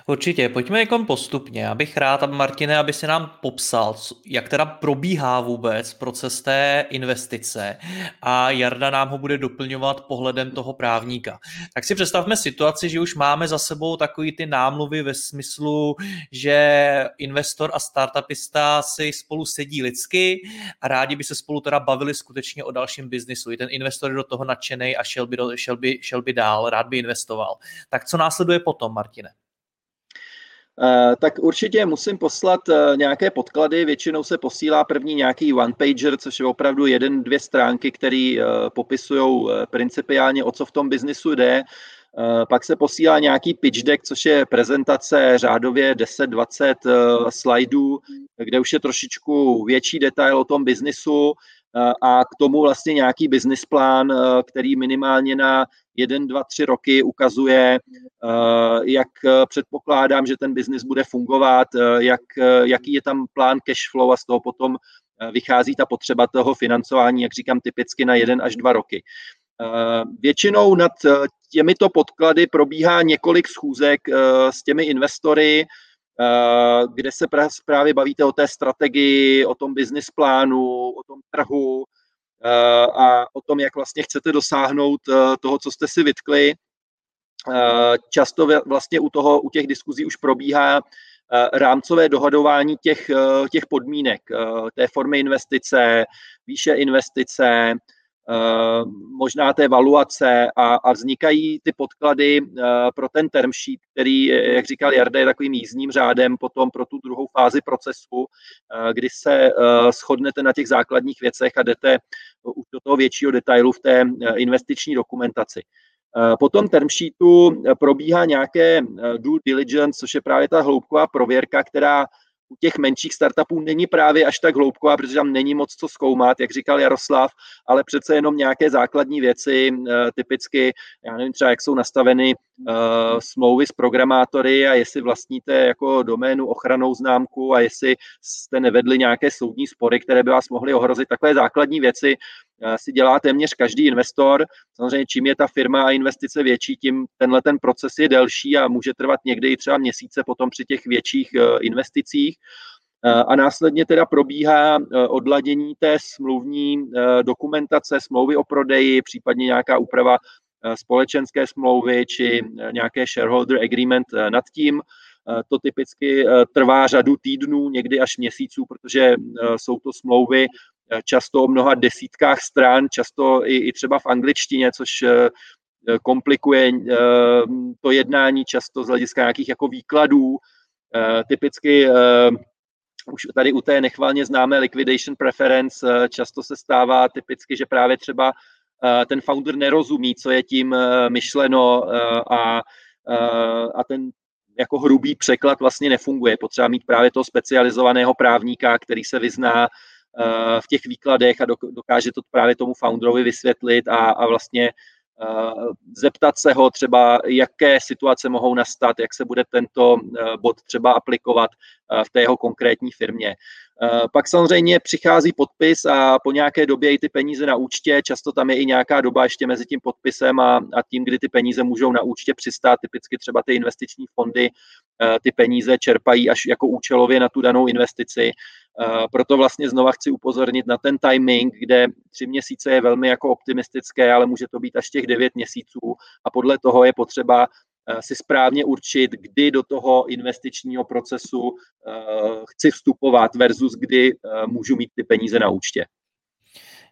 Určitě, pojďme jako postupně. Já bych rád, aby Martine, aby si nám popsal, jak teda probíhá vůbec proces té investice a Jarda nám ho bude doplňovat pohledem toho právníka. Tak si představme situaci, že už máme za sebou takový ty námluvy ve smyslu, že investor a startupista si spolu sedí lidsky a rádi by se spolu teda bavili skutečně o dalším biznisu. I ten investor je do toho nadšený a šel by, do, šel, by, šel by dál, rád by investoval. Tak co následuje potom, Martine? Eh, tak určitě musím poslat eh, nějaké podklady. Většinou se posílá první nějaký one-pager, což je opravdu jeden, dvě stránky, které eh, popisují principiálně, o co v tom biznisu jde. Pak se posílá nějaký pitch deck, což je prezentace řádově 10-20 slajdů, kde už je trošičku větší detail o tom biznisu a k tomu vlastně nějaký business plán, který minimálně na jeden, dva, tři roky ukazuje, eh, jak eh, předpokládám, že ten biznis bude fungovat, eh, jak, jaký je tam plán cash flow a z toho potom vychází ta potřeba toho financování, jak říkám, typicky na jeden až dva roky. Většinou nad těmito podklady probíhá několik schůzek s těmi investory, kde se právě bavíte o té strategii, o tom business plánu, o tom trhu, Eh, a o tom, jak vlastně chcete dosáhnout eh, toho, co jste si vytkli. Eh, často vlastně u, toho, u těch diskuzí už probíhá rámcové dohadování těch, těch podmínek, té formy investice, výše investice, možná té valuace a, a vznikají ty podklady pro ten term sheet, který, jak říkal Jarda, je takovým jízdním řádem potom pro tu druhou fázi procesu, kdy se shodnete na těch základních věcech a jdete už do toho většího detailu v té investiční dokumentaci. Po tom term sheetu probíhá nějaké due diligence, což je právě ta hloubková prověrka, která u těch menších startupů není právě až tak hloubková, protože tam není moc co zkoumat, jak říkal Jaroslav, ale přece jenom nějaké základní věci, eh, typicky, já nevím třeba, jak jsou nastaveny uh, smlouvy s programátory a jestli vlastníte jako doménu ochranou známku a jestli jste nevedli nějaké soudní spory, které by vás mohly ohrozit. Takové základní věci si dělá téměř každý investor. Samozřejmě, čím je ta firma a investice větší, tím tenhle ten proces je delší a může trvat někdy i třeba měsíce potom při těch větších uh, investicích. A následně teda probíhá odladění té smluvní dokumentace, smlouvy o prodeji, případně nějaká úprava Eh, společenské smlouvy či eh, nějaké shareholder agreement eh, nad tím. To typicky trvá řadu týdnů, někdy až měsíců, protože jsou to smlouvy často o mnoha desítkách stran, často i, i třeba v angličtině, což komplikuje to jednání často z hlediska nějakých jako výkladů. Typicky už tady u té nechvalně známé liquidation preference často se stává typicky, že právě třeba Eh, ten founder nerozumí, co je tím eh, myšleno eh, a, a ten jako hrubý překlad vlastně nefunguje. Potřeba mít právě toho specializovaného právníka, který se vyzná v těch výkladech a dokáže to právě tomu founderovi vysvětlit a, a vlastně zeptat se ho třeba, jaké situace mohou nastat, jak se bude tento bod třeba aplikovat v té jeho konkrétní firmě. Eh, pak samozřejmě přichází podpis a po nějaké době i ty peníze na účtě, často tam je i nějaká doba ještě mezi tím podpisem a, a tím, kdy ty peníze můžou na účtě přistát, typicky třeba ty investiční fondy eh, ty peníze čerpají až jako účelově na tu danou investici. Eh, proto vlastně znova chci upozornit na ten timing, kde tři měsíce je velmi jako optimistické, ale může to být až těch devět měsíců a podle toho je potřeba Eh, si správně určit, kdy do toho investičního procesu eh, chci vstupovat versus kdy eh, můžu mít ty peníze na účtě.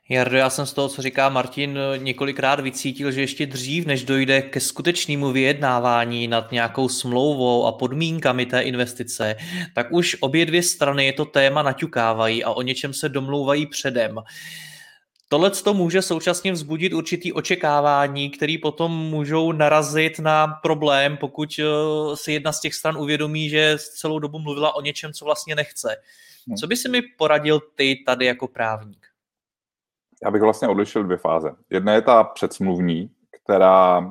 Jardo, já jsem z toho, co říká Martin, několikrát vycítil, že ještě dřív, než dojde ke skutečnému vyjednávání nad nějakou smlouvou a podmínkami té investice, tak už obě dvě strany to téma naťukávají a o něčem se domlouvají předem. Tohle to může současně vzbudit určitý očekávání, který potom můžou narazit na problém, pokud eh, si jedna z těch stran uvědomí, že celou dobu mluvila o něčem, co vlastně nechce. Hmm. Co by si mi poradil ty tady jako právník? Já bych vlastně odlišil dvě fáze. Jedna je ta předsmluvní, která uh,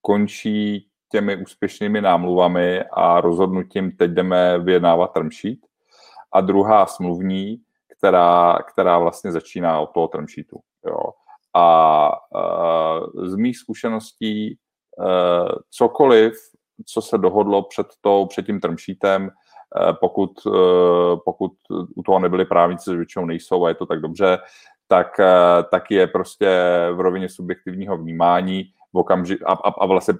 končí těmi úspěšnými námluvami a rozhodnutím teď jdeme vyjednávat term sheet. A druhá smluvní, která, která vlastně začíná od toho term sheetu. Jo. A uh, z mých zkušeností uh, cokoliv, co se dohodlo před, to, před tím term sheetem, uh, pokud, pokud u toho nebyli právníci, že většinou nejsou a je to tak dobře, tak, tak je prostě v rovině subjektivního vnímání v okamži- a, a, a vlastně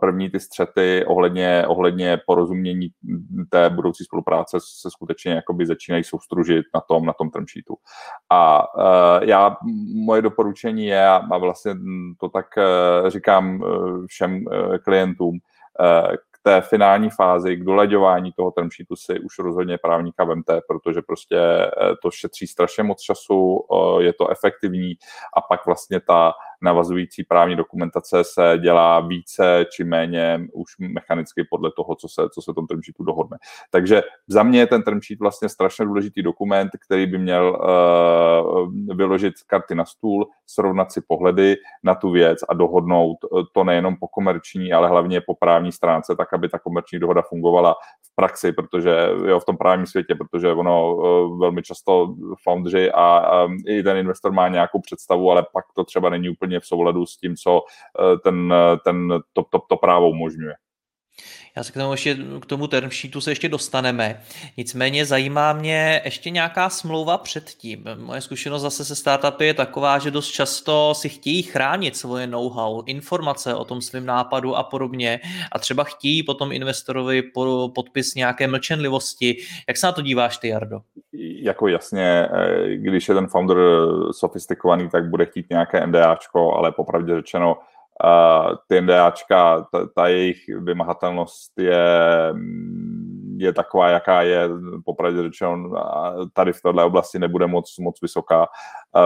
první ty střety ohledně, ohledně porozumění té budoucí spolupráce se skutečně jakoby začínají soustružit na tom, na tom term sheetu. A uh, já, moje doporučení je, a vlastně to tak uh, říkám všem klientům, uh, té finální fázi, k doleďování toho term sheetu si už rozhodně právníka vemte, protože prostě to šetří strašně moc času, je to efektivní a pak vlastně ta navazující právní dokumentace se dělá více či méně už mechanicky podle toho, co se, co se tom term sheetu dohodne. Takže za mě je ten term sheet vlastně strašně důležitý dokument, který by měl uh, vyložit karty na stůl, srovnat si pohledy na tu věc a dohodnout to nejenom po komerční, ale hlavně po právní stránce, tak aby ta komerční dohoda fungovala v praxi, protože jo, v tom právním světě, protože ono uh, velmi často foundři a um, i ten investor má nějakou představu, ale pak to třeba není úplně úplně v souladu s tím, co eh, ten, eh, ten, to, to, to právo umožňuje. Já se k tomu, ještě, k tomu term sheetu se ještě dostaneme. Nicméně zajímá mě ještě nějaká smlouva předtím. Moje zkušenost zase se startupy je taková, že dost často si chtějí chránit svoje know-how, informace o tom svém nápadu a podobně a třeba chtějí potom investorovi podpis nějaké mlčenlivosti. Jak se na to díváš ty, Jardo? jako jasně, když je ten founder sofistikovaný, tak bude chtít nějaké NDAčko, ale popravdě řečeno, ty NDAčka, ta, ta jejich vymahatelnost je je taková, jaká je, popravdě řečeno, tady v této oblasti nebude moc, moc vysoká,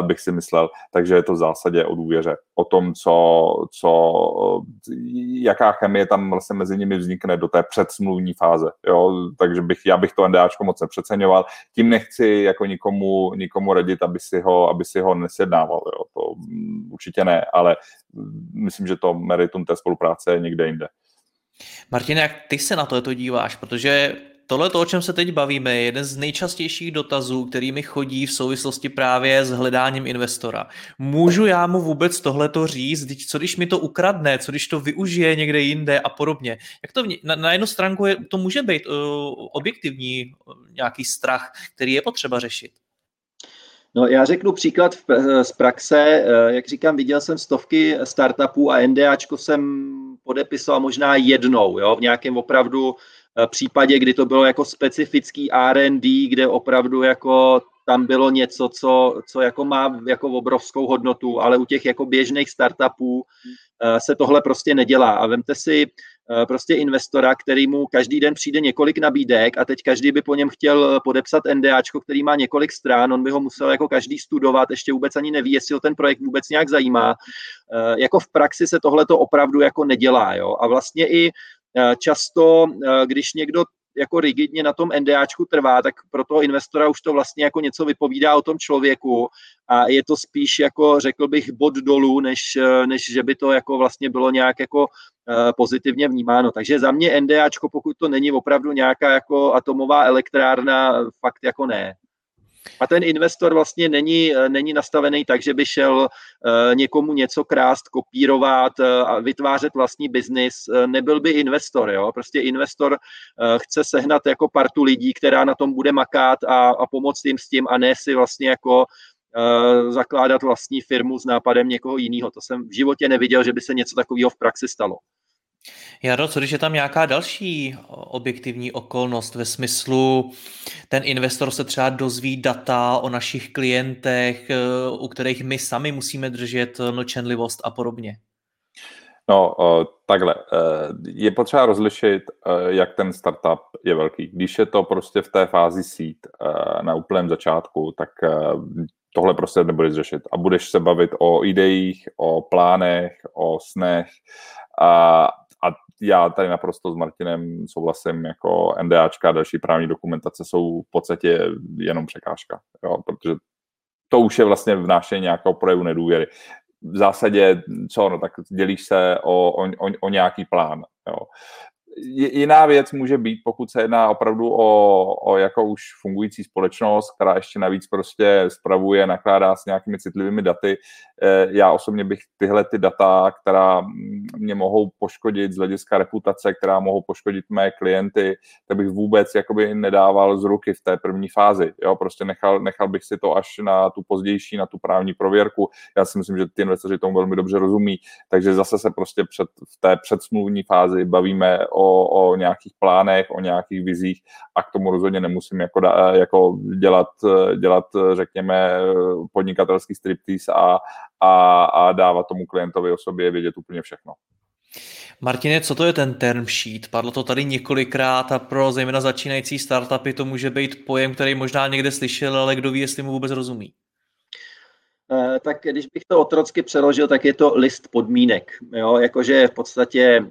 bych si myslel, takže je to v zásadě o důvěře, o tom, co, co jaká chemie tam vlastně mezi nimi vznikne do té předsmluvní fáze, jo? takže bych, já bych to NDAčko moc nepřeceňoval, tím nechci jako nikomu, nikomu radit, aby si ho, aby si ho nesjednával, jo? to určitě ne, ale myslím, že to meritum té spolupráce je někde jinde. Martin, jak ty se na to, díváš? Protože tohle, to, o čem se teď bavíme, je jeden z nejčastějších dotazů, který mi chodí v souvislosti právě s hledáním investora. Můžu já mu vůbec tohleto říct? Co když mi to ukradne? Co když to využije někde jinde a podobně? Jak to na, na jednu stránku je, to může být uh, objektivní uh, nějaký strach, který je potřeba řešit? No, já řeknu příklad z praxe. Jak říkám, viděl jsem stovky startupů a NDAčko jsem podepisoval možná jednou, jo, v nějakém opravdu eh, případě, kdy to bylo jako specifický R&D, kde opravdu jako tam bylo něco, co, co jako má jako obrovskou hodnotu, ale u těch jako běžných startupů eh, se tohle prostě nedělá. A vemte si eh, prostě investora, který mu každý den přijde několik nabídek a teď každý by po něm chtěl podepsat NDAčko, který má několik strán, on by ho musel jako každý studovat, ještě vůbec ani neví, jestli ho ten projekt vůbec nějak zajímá. Eh, jako v praxi se tohle to opravdu jako nedělá. Jo? A vlastně i často, když někdo jako rigidně na tom NDAčku trvá, tak pro toho investora už to vlastně jako něco vypovídá o tom člověku a je to spíš jako, řekl bych, bod dolů, než, než že by to jako vlastně bylo nějak jako eh, pozitivně vnímáno. Takže za mě NDAčko, pokud to není opravdu nějaká jako atomová elektrárna, fakt jako ne. A ten investor vlastně není, není nastavený tak, že by šel eh, někomu něco krást, kopírovat eh, a vytvářet vlastní biznis. Eh, nebyl by investor, jo? Prostě investor chce sehnat jako partu lidí, která na tom bude makat a, a pomoct jim s tím a ne si vlastně jako zakládat vlastní firmu s nápadem někoho jiného. To jsem v životě neviděl, že by se něco takového v praxi stalo. Jaro, co když je tam nějaká další objektivní okolnost ve smyslu, ten investor se třeba dozví data o našich klientech, eh, u kterých my sami musíme držet mlčenlivost a podobně? No, takhle. Eh, je potřeba rozlišit, jak ten startup je velký. Když je to prostě v té fázi sít na úplném začátku, tak tohle prostě nebudeš řešit. A budeš se bavit o ideích, o plánech, o snech a a já tady naprosto s Martinem souhlasím, jako NDAčka a další právní dokumentace jsou v podstatě jenom překážka, jo, protože to už je vlastně vnášení nějakého projevu nedůvěry. V zásadě, co, no, tak dělíš se o, o, o, o nějaký plán. Jo jiná věc může být, pokud se jedná opravdu o, o jako už fungující společnost, která ještě navíc prostě spravuje, nakládá s nějakými citlivými daty. Eh, já osobně bych tyhle ty data, která mě mohou poškodit z hlediska reputace, která mohou poškodit mé klienty, tak bych vůbec jakoby nedával z ruky v té první fázi. Jo? Prostě nechal, nechal bych si to až na tu pozdější, na tu právní prověrku. Já si myslím, že ty investoři tomu velmi dobře rozumí, takže zase se prostě před, v té předsmluvní fázi bavíme o o, nějakých plánech, o nějakých vizích a k tomu rozhodně nemusím jako, jako dělat, dělat, řekněme, podnikatelský striptease a, a, a dávat tomu klientovi o sobě vědět úplně všechno. Martine, co to je ten term sheet? Padlo to tady několikrát a pro zejména začínající startupy to může být pojem, který možná někde slyšel, ale kdo ví, jestli mu vůbec rozumí. Eh, tak když bych to otrocky přeložil, tak je to list podmínek. Jo? Jakože v podstatě uh,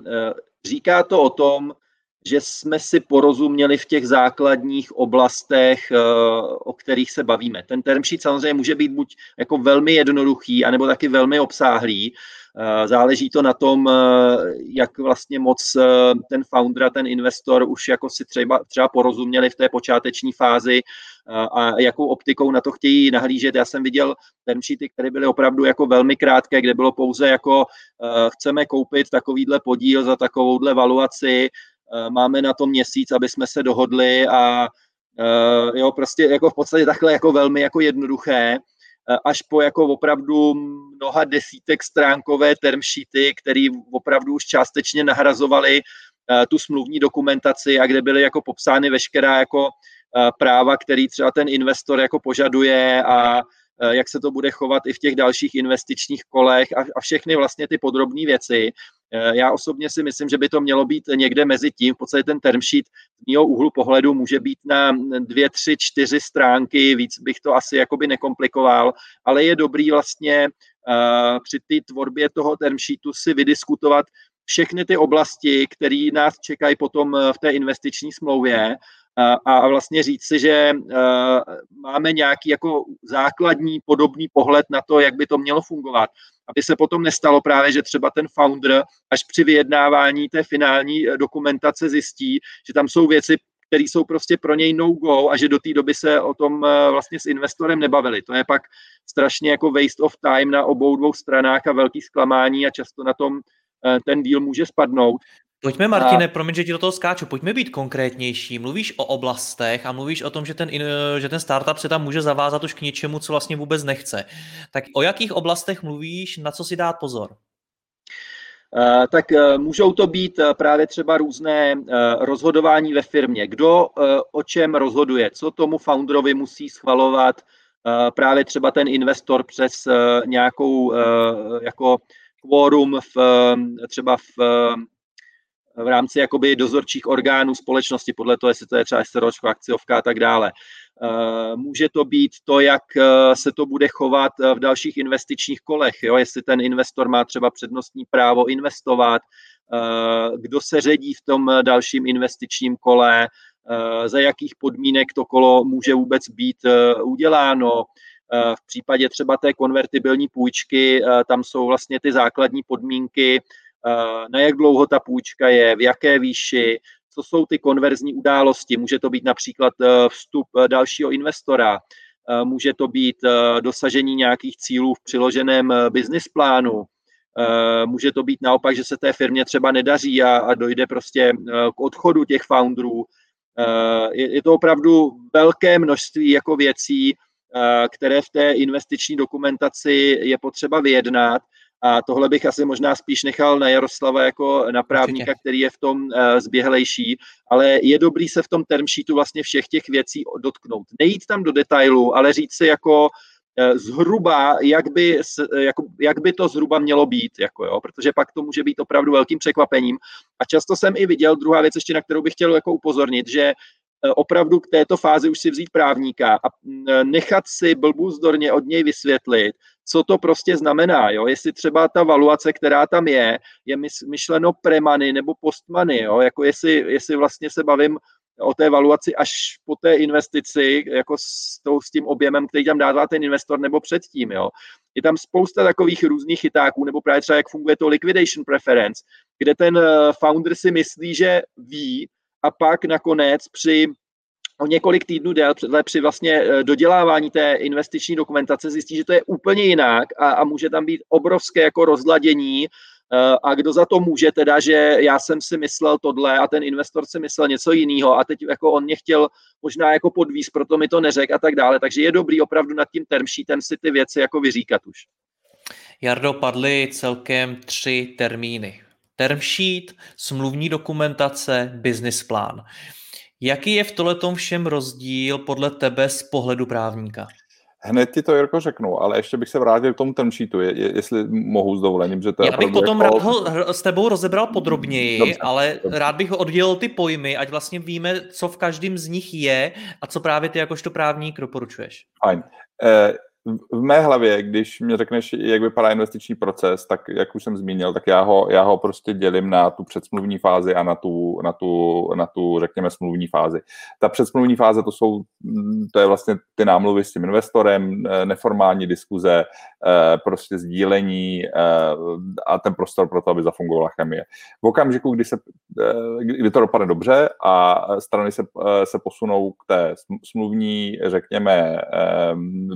uh, Říká to o tom, že jsme si porozuměli v těch základních oblastech, eh, o kterých se bavíme. Ten term sheet samozřejmě může být buď jako velmi jednoduchý, anebo taky velmi obsáhlý. Eh, záleží to na tom, eh, jak vlastně moc ten founder a ten investor už jako si třeba, třeba porozuměli v té počáteční fázi a jakou optikou na to chtějí nahlížet. Já jsem viděl term sheety, které byly opravdu jako velmi krátké, kde bylo pouze jako chceme koupit takovýhle podíl za takovouhle valuaci, máme na to měsíc, aby jsme se dohodli a jo, prostě jako v podstatě takhle jako velmi jako jednoduché až po jako opravdu mnoha desítek stránkové term sheety, které opravdu už částečně nahrazovaly tu smluvní dokumentaci a kde byly jako popsány veškerá jako práva, který třeba ten investor jako požaduje a jak se to bude chovat i v těch dalších investičních kolech a, a všechny vlastně ty podrobné věci. Já osobně si myslím, že by to mělo být někde mezi tím, v podstatě ten term sheet z mého úhlu pohledu může být na dvě, tři, čtyři stránky, víc bych to asi jakoby nekomplikoval, ale je dobrý vlastně uh, při té tvorbě toho term sheetu si vydiskutovat všechny ty oblasti, které nás čekají potom v té investiční smlouvě a, vlastně říct si, že uh, máme nějaký jako základní podobný pohled na to, jak by to mělo fungovat. Aby se potom nestalo právě, že třeba ten founder až při vyjednávání té finální eh, dokumentace zjistí, že tam jsou věci, které jsou prostě pro něj no-go a že do té doby se o tom uh, vlastně s investorem nebavili. To je pak strašně jako waste of time na obou dvou stranách a velký zklamání a často na tom ten díl může spadnout. Pojďme, Martine, a... promiň, že ti do toho skáču, pojďme být konkrétnější. Mluvíš o oblastech a mluvíš o tom, že ten, že ten startup se tam může zavázat už k něčemu, co vlastně vůbec nechce. Tak o jakých oblastech mluvíš, na co si dát pozor? Uh, tak uh, můžou to být uh, právě třeba různé rozhodování ve firmě. Kdo o čem rozhoduje, co tomu founderovi musí schvalovat právě třeba ten investor přes nějakou jako quorum v, třeba v v rámci jakoby dozorčích orgánů společnosti, podle toho, jestli to je třeba SROčko, akciovka a tak dále. Eh, může to být to, jak eh, se to bude chovat eh, v dalších investičních kolech, jo? jestli ten investor má třeba přednostní právo investovat, kdo se ředí v tom dalším investičním kole, za jakých podmínek to kolo může vůbec být uděláno. V případě třeba té konvertibilní půjčky, tam jsou vlastně ty základní podmínky, na jak dlouho ta půjčka je, v jaké výši, co jsou ty konverzní události. Může to být například eh, vstup eh, dalšího investora, může to být dosažení nějakých cílů v přiloženém business plánu, může to být naopak, že se té firmě třeba nedaří a, a dojde prostě k odchodu těch founderů. Je, je to opravdu velké množství jako věcí, které v té investiční dokumentaci je potřeba vyjednat a tohle bych asi možná spíš nechal na Jaroslava jako na právníka, který je v tom uh, zběhlejší, ale je dobrý se v tom term sheetu vlastně všech těch věcí dotknout. Nejít tam do detailu, ale říct si jako uh, zhruba, jak by, jako, jak by to zhruba mělo být, jako jo, protože pak to může být opravdu velkým překvapením. A často jsem i viděl, druhá věc ještě, na kterou bych chtěl jako upozornit, že eh, opravdu k této fázi už si vzít právníka a nechat si blbůzdorně od něj vysvětlit, co to prostě znamená. Jo? Jestli třeba ta valuace, která tam je, je myšleno premany nebo postmany, jo? jako jestli, jestli vlastně se bavím o té valuaci až po té investici, jako s, tou, s tím objemem, který tam dává ten investor, nebo předtím. Jo. Je tam spousta takových různých chytáků, nebo právě třeba jak funguje to liquidation preference, kde ten eh, founder si myslí, že ví, a pak nakonec při o několik týdnů déle při vlastně eh, dodělávání té investiční dokumentace zjistí, že to je úplně jinak a, a může tam být obrovské jako rozladění eh, a kdo za to může teda, že já jsem si myslel tohle a ten investor si myslel něco jiného a teď jako on mě chtěl možná jako podvíz, proto mi to neřek a tak dále. Takže je dobrý opravdu nad tím term sheetem si ty věci jako vyříkat už. Jardo, padly celkem tři termíny. Term sheet, smluvní dokumentace, business plán. Jaký je v tohletom všem rozdíl podle tebe z pohledu právníka? Hned ti to, Jirko, řeknu, ale ještě bych se vrátil k tomu term sheetu, je, je, jestli mohu s dovolením. Že to Já bych potom jako... rád ho s tebou rozebral podrobněji, dobře, ale dobře. rád bych oddělil ty pojmy, ať vlastně víme, co v každém z nich je a co právě ty jakožto právník doporučuješ. Fajn. Eh, v mé hlavě, když mi řekneš, jak vypadá investiční proces, tak jak už jsem zmínil, tak já ho, já ho prostě dělím na tu předsmluvní fázi a na tu, na tu, na tu, řekněme, smluvní fázi. Ta předsmluvní fáze, to jsou, to je vlastně ty námluvy s tím investorem, eh, neformální diskuze, eh, prostě sdílení eh, a ten prostor pro to, aby zafungovala chemie. V okamžiku, kdy, se, kdy to dopadne dobře a strany se, se posunou k té smluvní, řekněme,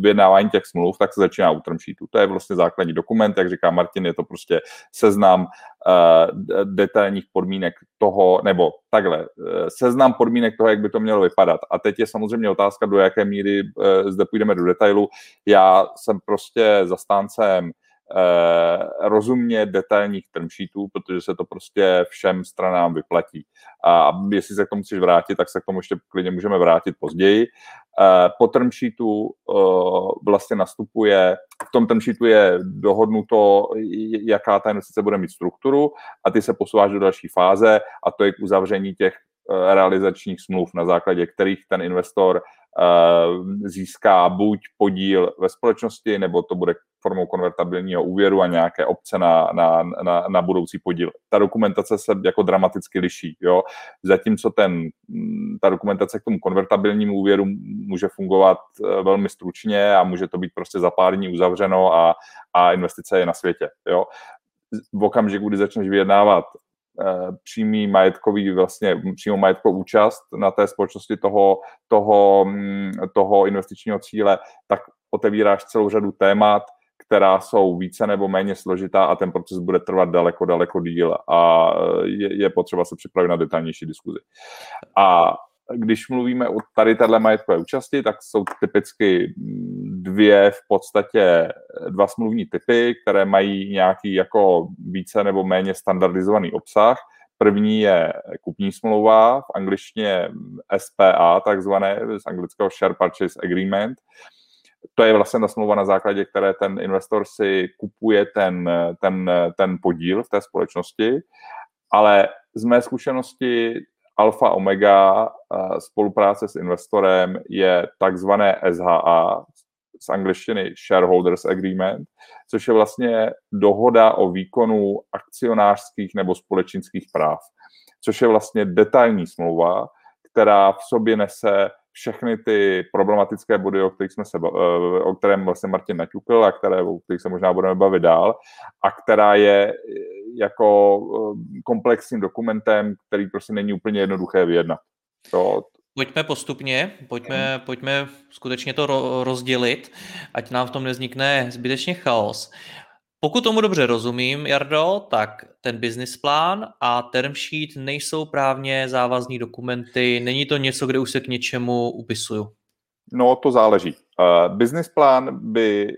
vyjednávání těch smluv, tak se začíná u term sheetu. To je vlastně základní dokument, jak říká Martin, je to prostě seznam uh, detailních podmínek toho, nebo takhle, uh, seznam podmínek toho, jak by to mělo vypadat. A teď je samozřejmě otázka, do jaké míry uh, zde půjdeme do detailu. Já jsem prostě zastáncem eh, rozumně detailních term sheetů, protože se to prostě všem stranám vyplatí. A jestli se k tomu chceš vrátit, tak se k tomu ještě klidně můžeme vrátit později. Eh, po term sheetu eh, vlastně nastupuje, v tom term sheetu je dohodnuto, jaká ta investice bude mít strukturu a ty se posouváš do další fáze a to je k uzavření těch eh, realizačních smluv, na základě kterých ten investor získá buď podíl ve společnosti, nebo to bude formou konvertabilního úvěru a nějaké opce na, na, na, na budoucí podíl. Ta dokumentace se jako dramaticky liší. Jo? Zatímco ten, ta dokumentace k tomu konvertabilnímu úvěru může fungovat eh, velmi stručně a může to být prostě za pár dní uzavřeno a, a investice je na světě. Jo? V okamžiku, kdy začneš vyjednávat Eh, přímý majetkový, vlastně přímou majetkovou účast na té společnosti toho, toho, mm, toho investičního cíle, tak otevíráš celou řadu témat, která jsou více nebo méně složitá a ten proces bude trvat daleko, daleko díl a je, je potřeba se připravit na detailnější diskuzi. A když mluvíme o tady téhle majetkové účasti, tak jsou typicky dvě v podstatě dva smluvní typy, které mají nějaký jako více nebo méně standardizovaný obsah. První je kupní smlouva, v angličtině SPA, takzvané, z anglického Share Purchase Agreement. To je vlastně ta smlouva, na základě které ten investor si kupuje ten, ten, ten podíl v té společnosti. Ale z mé zkušenosti alfa omega spolupráce s investorem je takzvané SHA, z angličtiny Shareholders Agreement, což je vlastně dohoda o výkonu akcionářských nebo společenských práv, což je vlastně detailní smlouva, která v sobě nese všechny ty problematické body, o kterých jsme se, eh, o kterém vlastně Martin naťukl a které, o kterých se možná budeme bavit dál, a která je jako eh, komplexním dokumentem, který prostě není úplně jednoduché vyjednat. To, Pojďme postupně, pojďme, pojďme skutečně to rozdělit, ať nám v tom neznikne zbytečně chaos. Pokud tomu dobře rozumím, Jardo, tak ten business plán a term sheet nejsou právně závazní dokumenty, není to něco, kde už se k něčemu upisuju. No, to záleží. Uh, business plán by,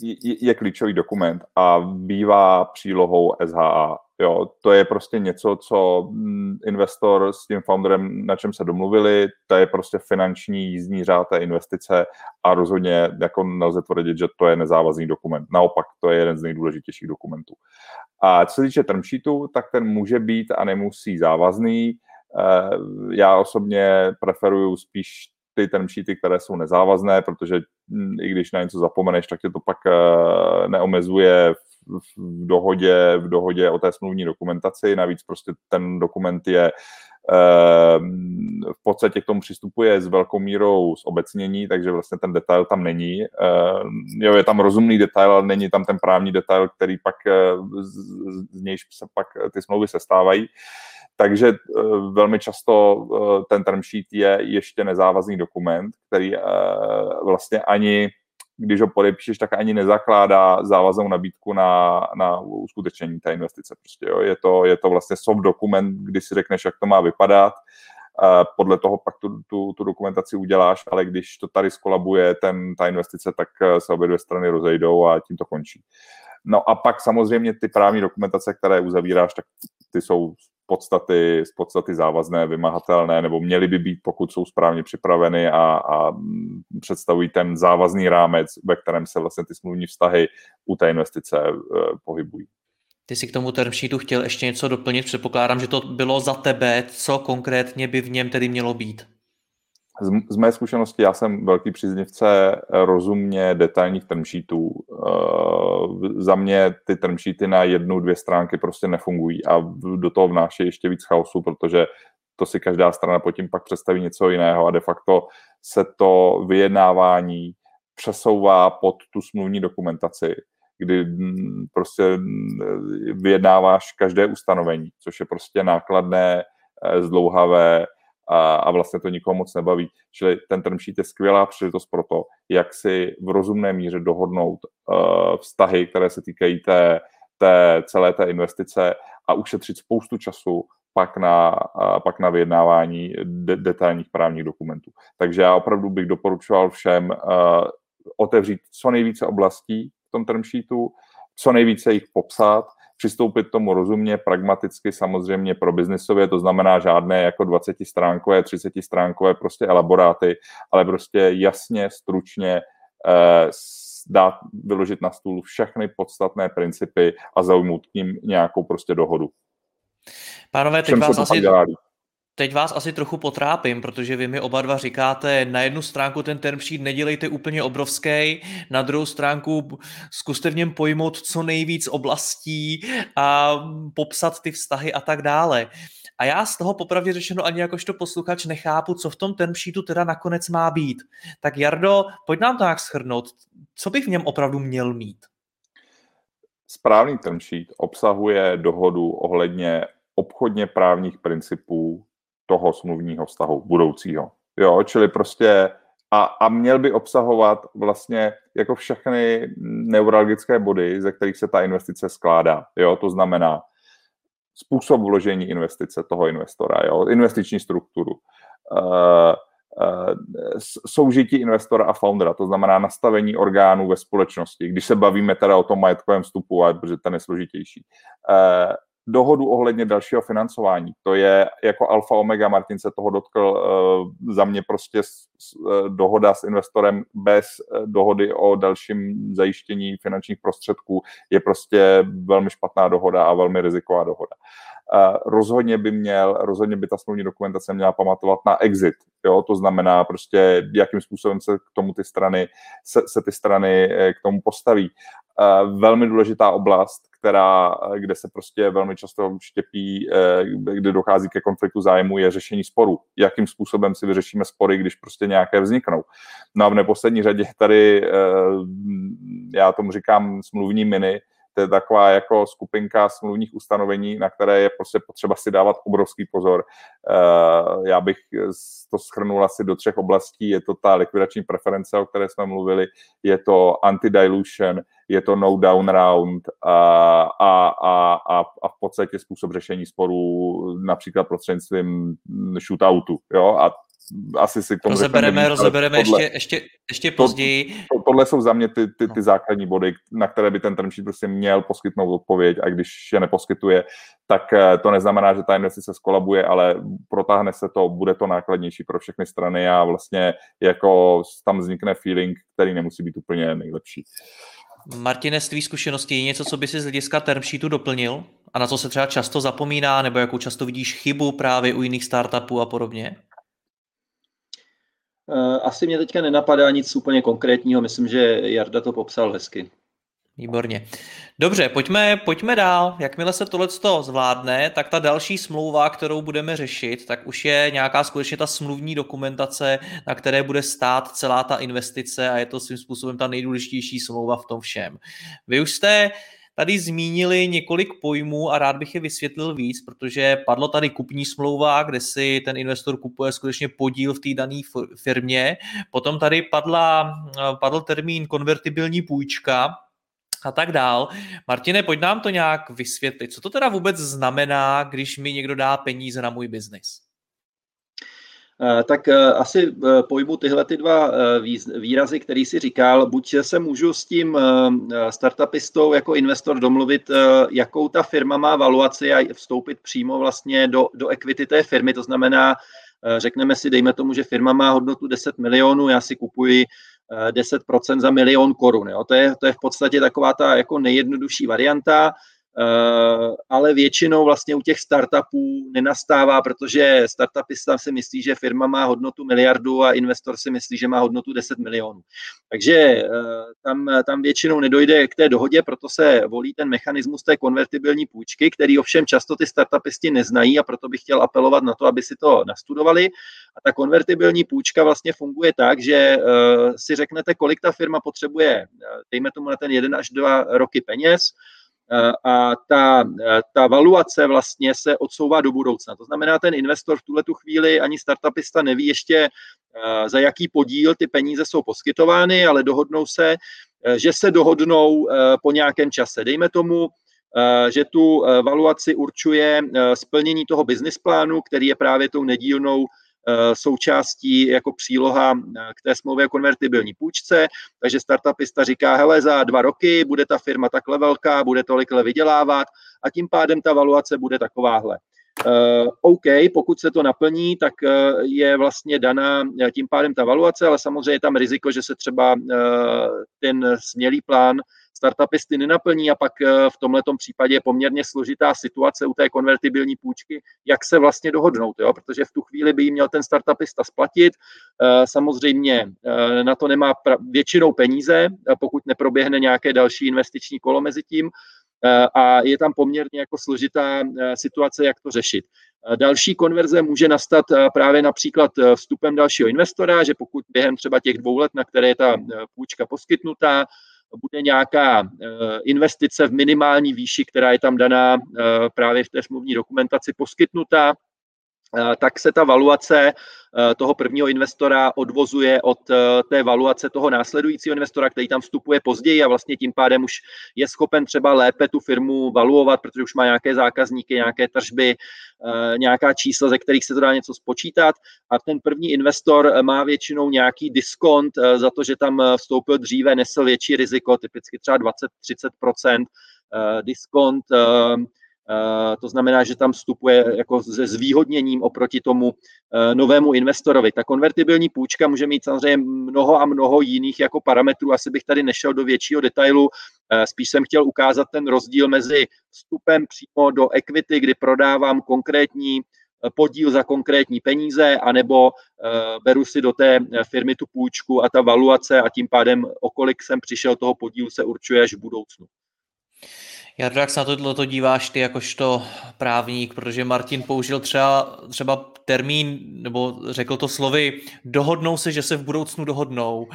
je, je klíčový dokument a bývá přílohou SHA. Jo, to je prostě něco, co mm, investor s tím founderem, na čem se domluvili, to je prostě finanční jízdní řád té investice a rozhodně jako nelze tvrdit, že to je nezávazný dokument. Naopak, to je jeden z nejdůležitějších dokumentů. A co se týče term sheetu, tak ten může být a nemusí závazný. Eh, já osobně preferuju spíš ty term sheety, které jsou nezávazné, protože mm, i když na něco zapomeneš, tak tě to pak eh, neomezuje v dohodě, v dohodě o té smluvní dokumentaci. Navíc prostě ten dokument je ehm, v podstatě k tomu přistupuje s velkou mírou zobecnění, takže vlastně ten detail tam není. Ehm, jo, je tam rozumný detail, ale není tam ten právní detail, který pak eh, z, z nějž se pak ty smlouvy sestávají. Takže eh, velmi často eh, ten term sheet je ještě nezávazný dokument, který vlastně ani když ho podepíšeš, tak ani nezakládá závaznou nabídku na, na uskutečnění té investice. Prostě, jo. Je, to, je to vlastně soft dokument, kdy si řekneš, jak to má vypadat, podle toho pak tu, tu, tu dokumentaci uděláš, ale když to tady skolabuje ten, ta investice, tak eh, se obě dvě strany rozejdou a tím to končí. No a pak samozřejmě ty právní dokumentace, které uzavíráš, tak ty jsou podstaty, z podstaty závazné, vymahatelné, nebo měly by být, pokud jsou správně připraveny a, a představují ten závazný rámec, ve kterém se vlastně ty smluvní vztahy u té investice e, pohybují. Ty si k tomu term sheetu chtěl ještě něco doplnit, předpokládám, že to bylo za tebe, co konkrétně by v něm tedy mělo být? Z, z mé zkušenosti já jsem velký příznivce rozumně detailních term sheetů. Uh, za mě ty term sheety na jednu, dvě stránky prostě nefungují a do toho vnáší ještě víc chaosu, protože to si každá strana pod tím pak představí něco jiného a de facto se to vyjednávání přesouvá pod tu smluvní dokumentaci, kdy mm, prostě mm, vyjednáváš každé ustanovení, což je prostě nákladné, eh, zdlouhavé, a, a vlastně to nikoho moc nebaví. Čili ten term sheet je skvělá příležitost pro to, jak si v rozumné míře dohodnout uh, vztahy, které se týkají té, té celé té investice a ušetřit spoustu času pak na, uh, pak na vyjednávání de- detailních právních dokumentů. Takže já opravdu bych doporučoval všem uh, otevřít co nejvíce oblastí v tom term sheetu, co nejvíce jich popsat, přistoupit k tomu rozumně, pragmaticky, samozřejmě pro biznisově, to znamená žádné jako 20 stránkové, 30 stránkové prostě elaboráty, ale prostě jasně, stručně eh, dát, vyložit na stůl všechny podstatné principy a zaujmout k ním nějakou prostě dohodu. Pánové, teď vás asi... Teď vás asi trochu potrápím, protože vy mi oba dva říkáte, na jednu stránku ten term sheet nedělejte úplně obrovský, na druhou stránku zkuste v něm pojmout co nejvíc oblastí a popsat ty vztahy a tak dále. A já z toho popravdě řečeno ani jakožto posluchač nechápu, co v tom term sheetu teda nakonec má být. Tak Jardo, pojď nám to nějak schrnout. Co bych v něm opravdu měl mít? Správný term sheet obsahuje dohodu ohledně obchodně právních principů toho smluvního vztahu budoucího. Jo, čili prostě a, a měl by obsahovat vlastně jako všechny neuralgické body, ze kterých se ta investice skládá. Jo, to znamená způsob vložení investice toho investora, jo, investiční strukturu, uh, soužití investora a foundera, to znamená nastavení orgánů ve společnosti, když se bavíme teda o tom majetkovém vstupu, protože ten je složitější. Uh, dohodu ohledně dalšího financování. To je jako alfa omega, Martin se toho dotkl, uh, za mě prostě uh, dohoda s investorem bez uh, dohody o dalším zajištění finančních prostředků je prostě velmi špatná dohoda a velmi riziková dohoda. Rozhodně by měl, rozhodně by ta smluvní dokumentace měla pamatovat na exit, jo, to znamená prostě, jakým způsobem se k tomu ty strany, se, se ty strany k tomu postaví. Uh, velmi důležitá oblast, která, kde se prostě velmi často štěpí, eh, kde dochází ke konfliktu zájmu, je řešení sporů. Jakým způsobem si vyřešíme spory, když prostě nějaké vzniknou. No a v neposlední řadě tady, eh, já tomu říkám smluvní miny, to je taková jako skupinka smluvních ustanovení, na které je prostě potřeba si dávat obrovský pozor. Eh, já bych to schrnul asi do třech oblastí. Je to ta likvidační preference, o které jsme mluvili, je to anti-dilution, je to no down round a, a, a, a, a v podstatě způsob řešení sporů například prostřednictvím shootoutu. Jo? A asi si k tomu rozebereme, rozebereme tohle, ještě, ještě, ještě později. To, to, tohle jsou za mě ty, ty, ty no. základní body, na které by ten term prostě měl poskytnout odpověď a když je neposkytuje, tak eh, to neznamená, že ta investice skolabuje, ale protáhne se to, bude to nákladnější pro všechny strany a vlastně jako tam vznikne feeling, který nemusí být úplně nejlepší. Martine, z tvý zkušenosti je něco, co by si z hlediska term sheetu doplnil? A na co se třeba často zapomíná, nebo jakou často vidíš chybu právě u jiných startupů a podobně? Eh, asi mě teďka nenapadá nic úplně konkrétního, myslím, že Jarda to popsal hezky. Výborně. Dobře, pojďme, pojďme dál. Jakmile se tohle zvládne, tak ta další smlouva, kterou budeme řešit, tak už je nějaká skutečně ta smluvní dokumentace, na které bude stát celá ta investice a je to svým způsobem ta nejdůležitější smlouva v tom všem. Vy už jste tady zmínili několik pojmů a rád bych je vysvětlil víc, protože padlo tady kupní smlouva, kde si ten investor kupuje skutečně podíl v té dané firmě. Potom tady padla, padl termín konvertibilní půjčka, a tak dál. Martine, pojď nám to nějak vysvětlit. Co to teda vůbec znamená, když mi někdo dá peníze na můj biznis? Eh, tak eh, asi eh, pojmu tyhle ty dva výrazy, který si říkal. Buď se můžu s tím startupistou jako investor domluvit, jakou ta firma má valuaci a vstoupit přímo vlastně do, do equity té firmy. To znamená, řekneme si, dejme tomu, že firma má hodnotu 10 milionů, já si kupuji 10% za milion korun. Jo. To, je, to je v podstatě taková ta jako nejjednodušší varianta. Eh, ale většinou vlastně u těch startupů nenastává, protože startupista si myslí, že firma má hodnotu miliardu a investor si myslí, že má hodnotu 10 milionů. Takže eh, tam, tam většinou nedojde k té dohodě, proto se volí ten mechanismus té konvertibilní půjčky, který ovšem často ty startupisti neznají a proto bych chtěl apelovat na to, aby si to nastudovali. A ta konvertibilní půjčka vlastně funguje tak, že eh, si řeknete, kolik ta firma potřebuje, dejme tomu na ten jeden až dva roky peněz, a ta, eh, ta valuace vlastně se odsouvá do budoucna. To znamená, ten investor v tuhle tu chvíli ani startupista neví ještě, eh, za jaký podíl ty peníze jsou poskytovány, ale dohodnou se, že se dohodnou po nějakém čase. Dejme tomu, že tu valuaci určuje splnění toho business plánu, který je právě tou nedílnou součástí jako příloha k té smlouvě o konvertibilní půjčce, takže startupista říká, hele, za dva roky bude ta firma takhle velká, bude tolikle vydělávat a tím pádem ta valuace bude takováhle. Uh, OK, pokud se to naplní, tak je vlastně daná tím pádem ta valuace, ale samozřejmě je tam riziko, že se třeba ten smělý plán startupisty nenaplní a pak v tomhle případě je poměrně složitá situace u té konvertibilní půjčky, jak se vlastně dohodnout, jo? protože v tu chvíli by jí měl ten startupista splatit. Samozřejmě na to nemá většinou peníze, pokud neproběhne nějaké další investiční kolo mezi tím, Eh, a je tam poměrně jako složitá eh, situace, jak to řešit. Eh, další konverze může nastat právě například vstupem dalšího investora, že pokud během třeba těch dvou let, na které je ta půjčka poskytnutá, bude nějaká investice v minimální výši, která je tam daná právě v té smluvní dokumentaci poskytnutá, Eh, tak se ta valuace eh, toho prvního investora odvozuje od eh, té valuace toho následujícího investora, který tam vstupuje později a vlastně tím pádem už je schopen třeba lépe tu firmu valuovat, protože už má nějaké zákazníky, nějaké tržby, nějaká čísla, ze kterých se to dá něco spočítat. A ten první investor má většinou nějaký diskont za to, že tam vstoupil dříve, nesl větší riziko, typicky třeba 20-30% diskont, Eh, to znamená, že tam vstupuje jako se zvýhodněním oproti tomu eh, novému investorovi. Ta konvertibilní půjčka může mít samozřejmě mnoho a mnoho jiných jako parametrů. Asi bych tady nešel do většího detailu. Eh, spíš jsem chtěl ukázat ten rozdíl mezi vstupem přímo do equity, kdy prodávám konkrétní podíl za konkrétní peníze, anebo beru si do té firmy tu půjčku a ta valuace a tím pádem, o kolik jsem přišel toho podílu, se určuje až v budoucnu. Jardo, jak se na tohle to díváš ty jakožto právník, protože Martin použil třeba, třeba termín, nebo řekl to slovy, dohodnou se, že se v budoucnu dohodnou,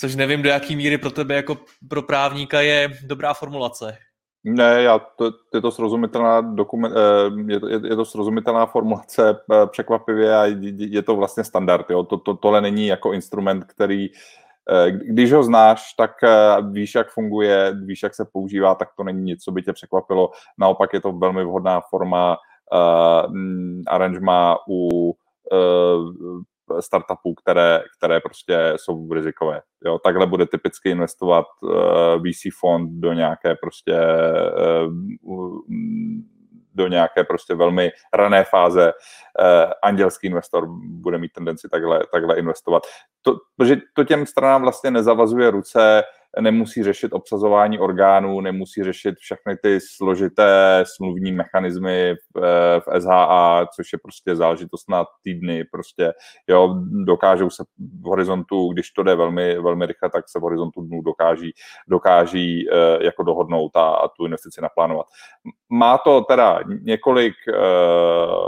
což nevím, do jaký míry pro tebe jako pro právníka je dobrá formulace. Ne, já, to, je to srozumitelná dokument, eh, je to, je, to srozumitelná formulace eh, překvapivě a je to vlastně standard. Jo. To, to, tohle není jako instrument, který uh, když ho znáš, tak eh, víš, jak funguje, víš, jak se používá, tak to není nic, co by tě překvapilo. Naopak je to velmi vhodná forma uh, aranžma u uh, startupů, které, které prostě jsou rizikové. Jo, takhle bude typicky investovat uh, VC fond do nějaké prostě uh, do nějaké prostě velmi rané fáze uh, andělský investor bude mít tendenci takhle, takhle investovat. To, protože to těm stranám vlastně nezavazuje ruce, nemusí řešit obsazování orgánů, nemusí řešit všechny ty složité smluvní mechanismy v, eh, v SHA, což je prostě záležitost na týdny, prostě, jo, dokážou se v horizontu, když to jde velmi, velmi rychle, tak se v horizontu dnů dokáží, dokáží eh, jako dohodnout a, a tu investici naplánovat. Má to teda několik eh,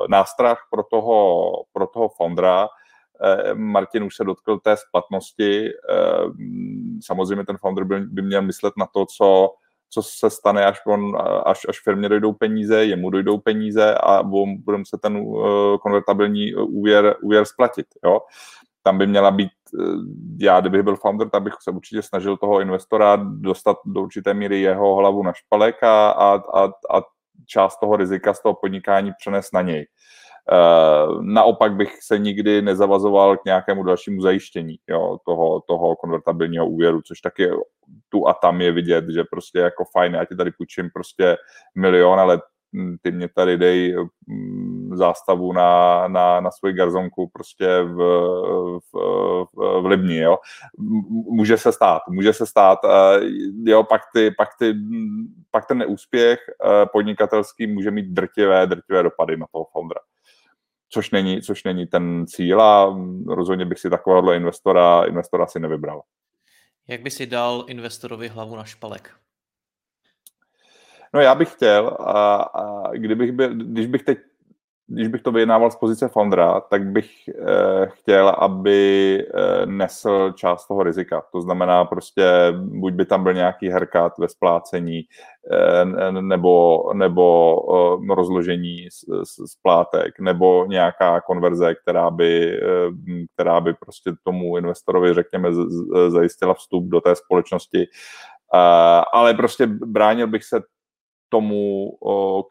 nástrah pro toho, pro toho fondra, Martin už se dotkl té splatnosti. Samozřejmě ten founder by měl myslet na to, co, co se stane, až, on, až, až firmě dojdou peníze, jemu dojdou peníze a bude muset ten eh, konvertabilní úvěr, úvěr splatit. Jo? Tam by měla být, já kdybych byl founder, tak bych se určitě snažil toho investora dostat do určité míry jeho hlavu na špalek a, a, a, a část toho rizika z toho podnikání přenes na něj. Eh, naopak bych se nikdy nezavazoval k nějakému dalšímu zajištění jo, toho, toho konvertabilního úvěru, což taky tu a tam je vidět, že prostě jako fajn, já ti tady půjčím prostě milion, ale ty mě tady dej mm, zástavu na, na, na svoji garzonku prostě v, v, v, v Libni, jo. Může se stát, může se stát, eh, jo, pak, ty, pak, ty, pak ten neúspěch eh, podnikatelský může mít drtivé, drtivé dopady na toho foundera což není, což není ten cíl a rozhodně bych si takovéhle investora, investora si nevybral. Jak by si dal investorovi hlavu na špalek? No já bych chtěl, a, a kdybych byl, když bych teď když bych to vyjednával z pozice foundera, tak bych eh, chtěl, aby eh, nesl část toho rizika. To znamená prostě, buď by tam byl nějaký herkat ve splácení, eh, nebo, nebo rozložení splátek, nebo nějaká konverze, která by, která by prostě tomu investorovi, řekněme, z, z, zajistila vstup do té společnosti. Ale prostě bránil bych se tomu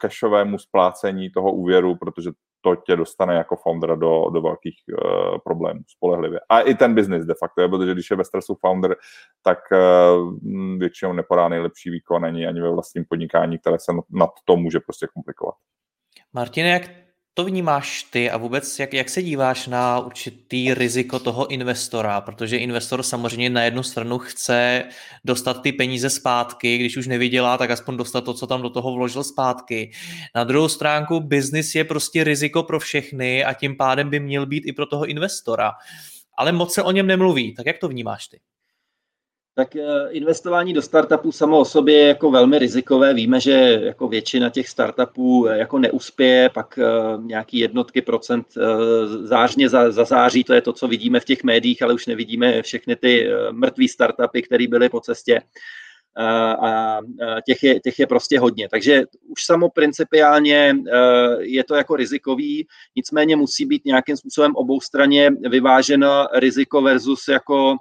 cashovému splácení toho úvěru, protože to tě dostane jako foundera do, do velkých uh, problémů, spolehlivě. A i ten biznis de facto, protože když je ve stresu founder, tak uh, většinou nepodá nejlepší výkon ani, ani ve vlastním podnikání, které se nad to může prostě komplikovat. Martine, jak to vnímáš ty a vůbec jak, jak se díváš na určitý riziko toho investora, protože investor samozřejmě na jednu stranu chce dostat ty peníze zpátky, když už nevydělá, tak aspoň dostat to, co tam do toho vložil zpátky. Na druhou stránku biznis je prostě riziko pro všechny a tím pádem by měl být i pro toho investora. Ale moc se o něm nemluví, tak jak to vnímáš ty? Tak eh, investování do startupů samo o sobě je jako velmi rizikové. Víme, že jako většina těch startupů eh, jako neuspěje, pak eh, nějaký jednotky procent zářně zazáří, to je to, co vidíme v těch médiích, ale už nevidíme všechny ty mrtvé startupy, které byly po cestě a těch je, těch je prostě hodně. Takže už samo principiálně je to jako rizikový, nicméně musí být nějakým způsobem obou straně vyváženo riziko versus jako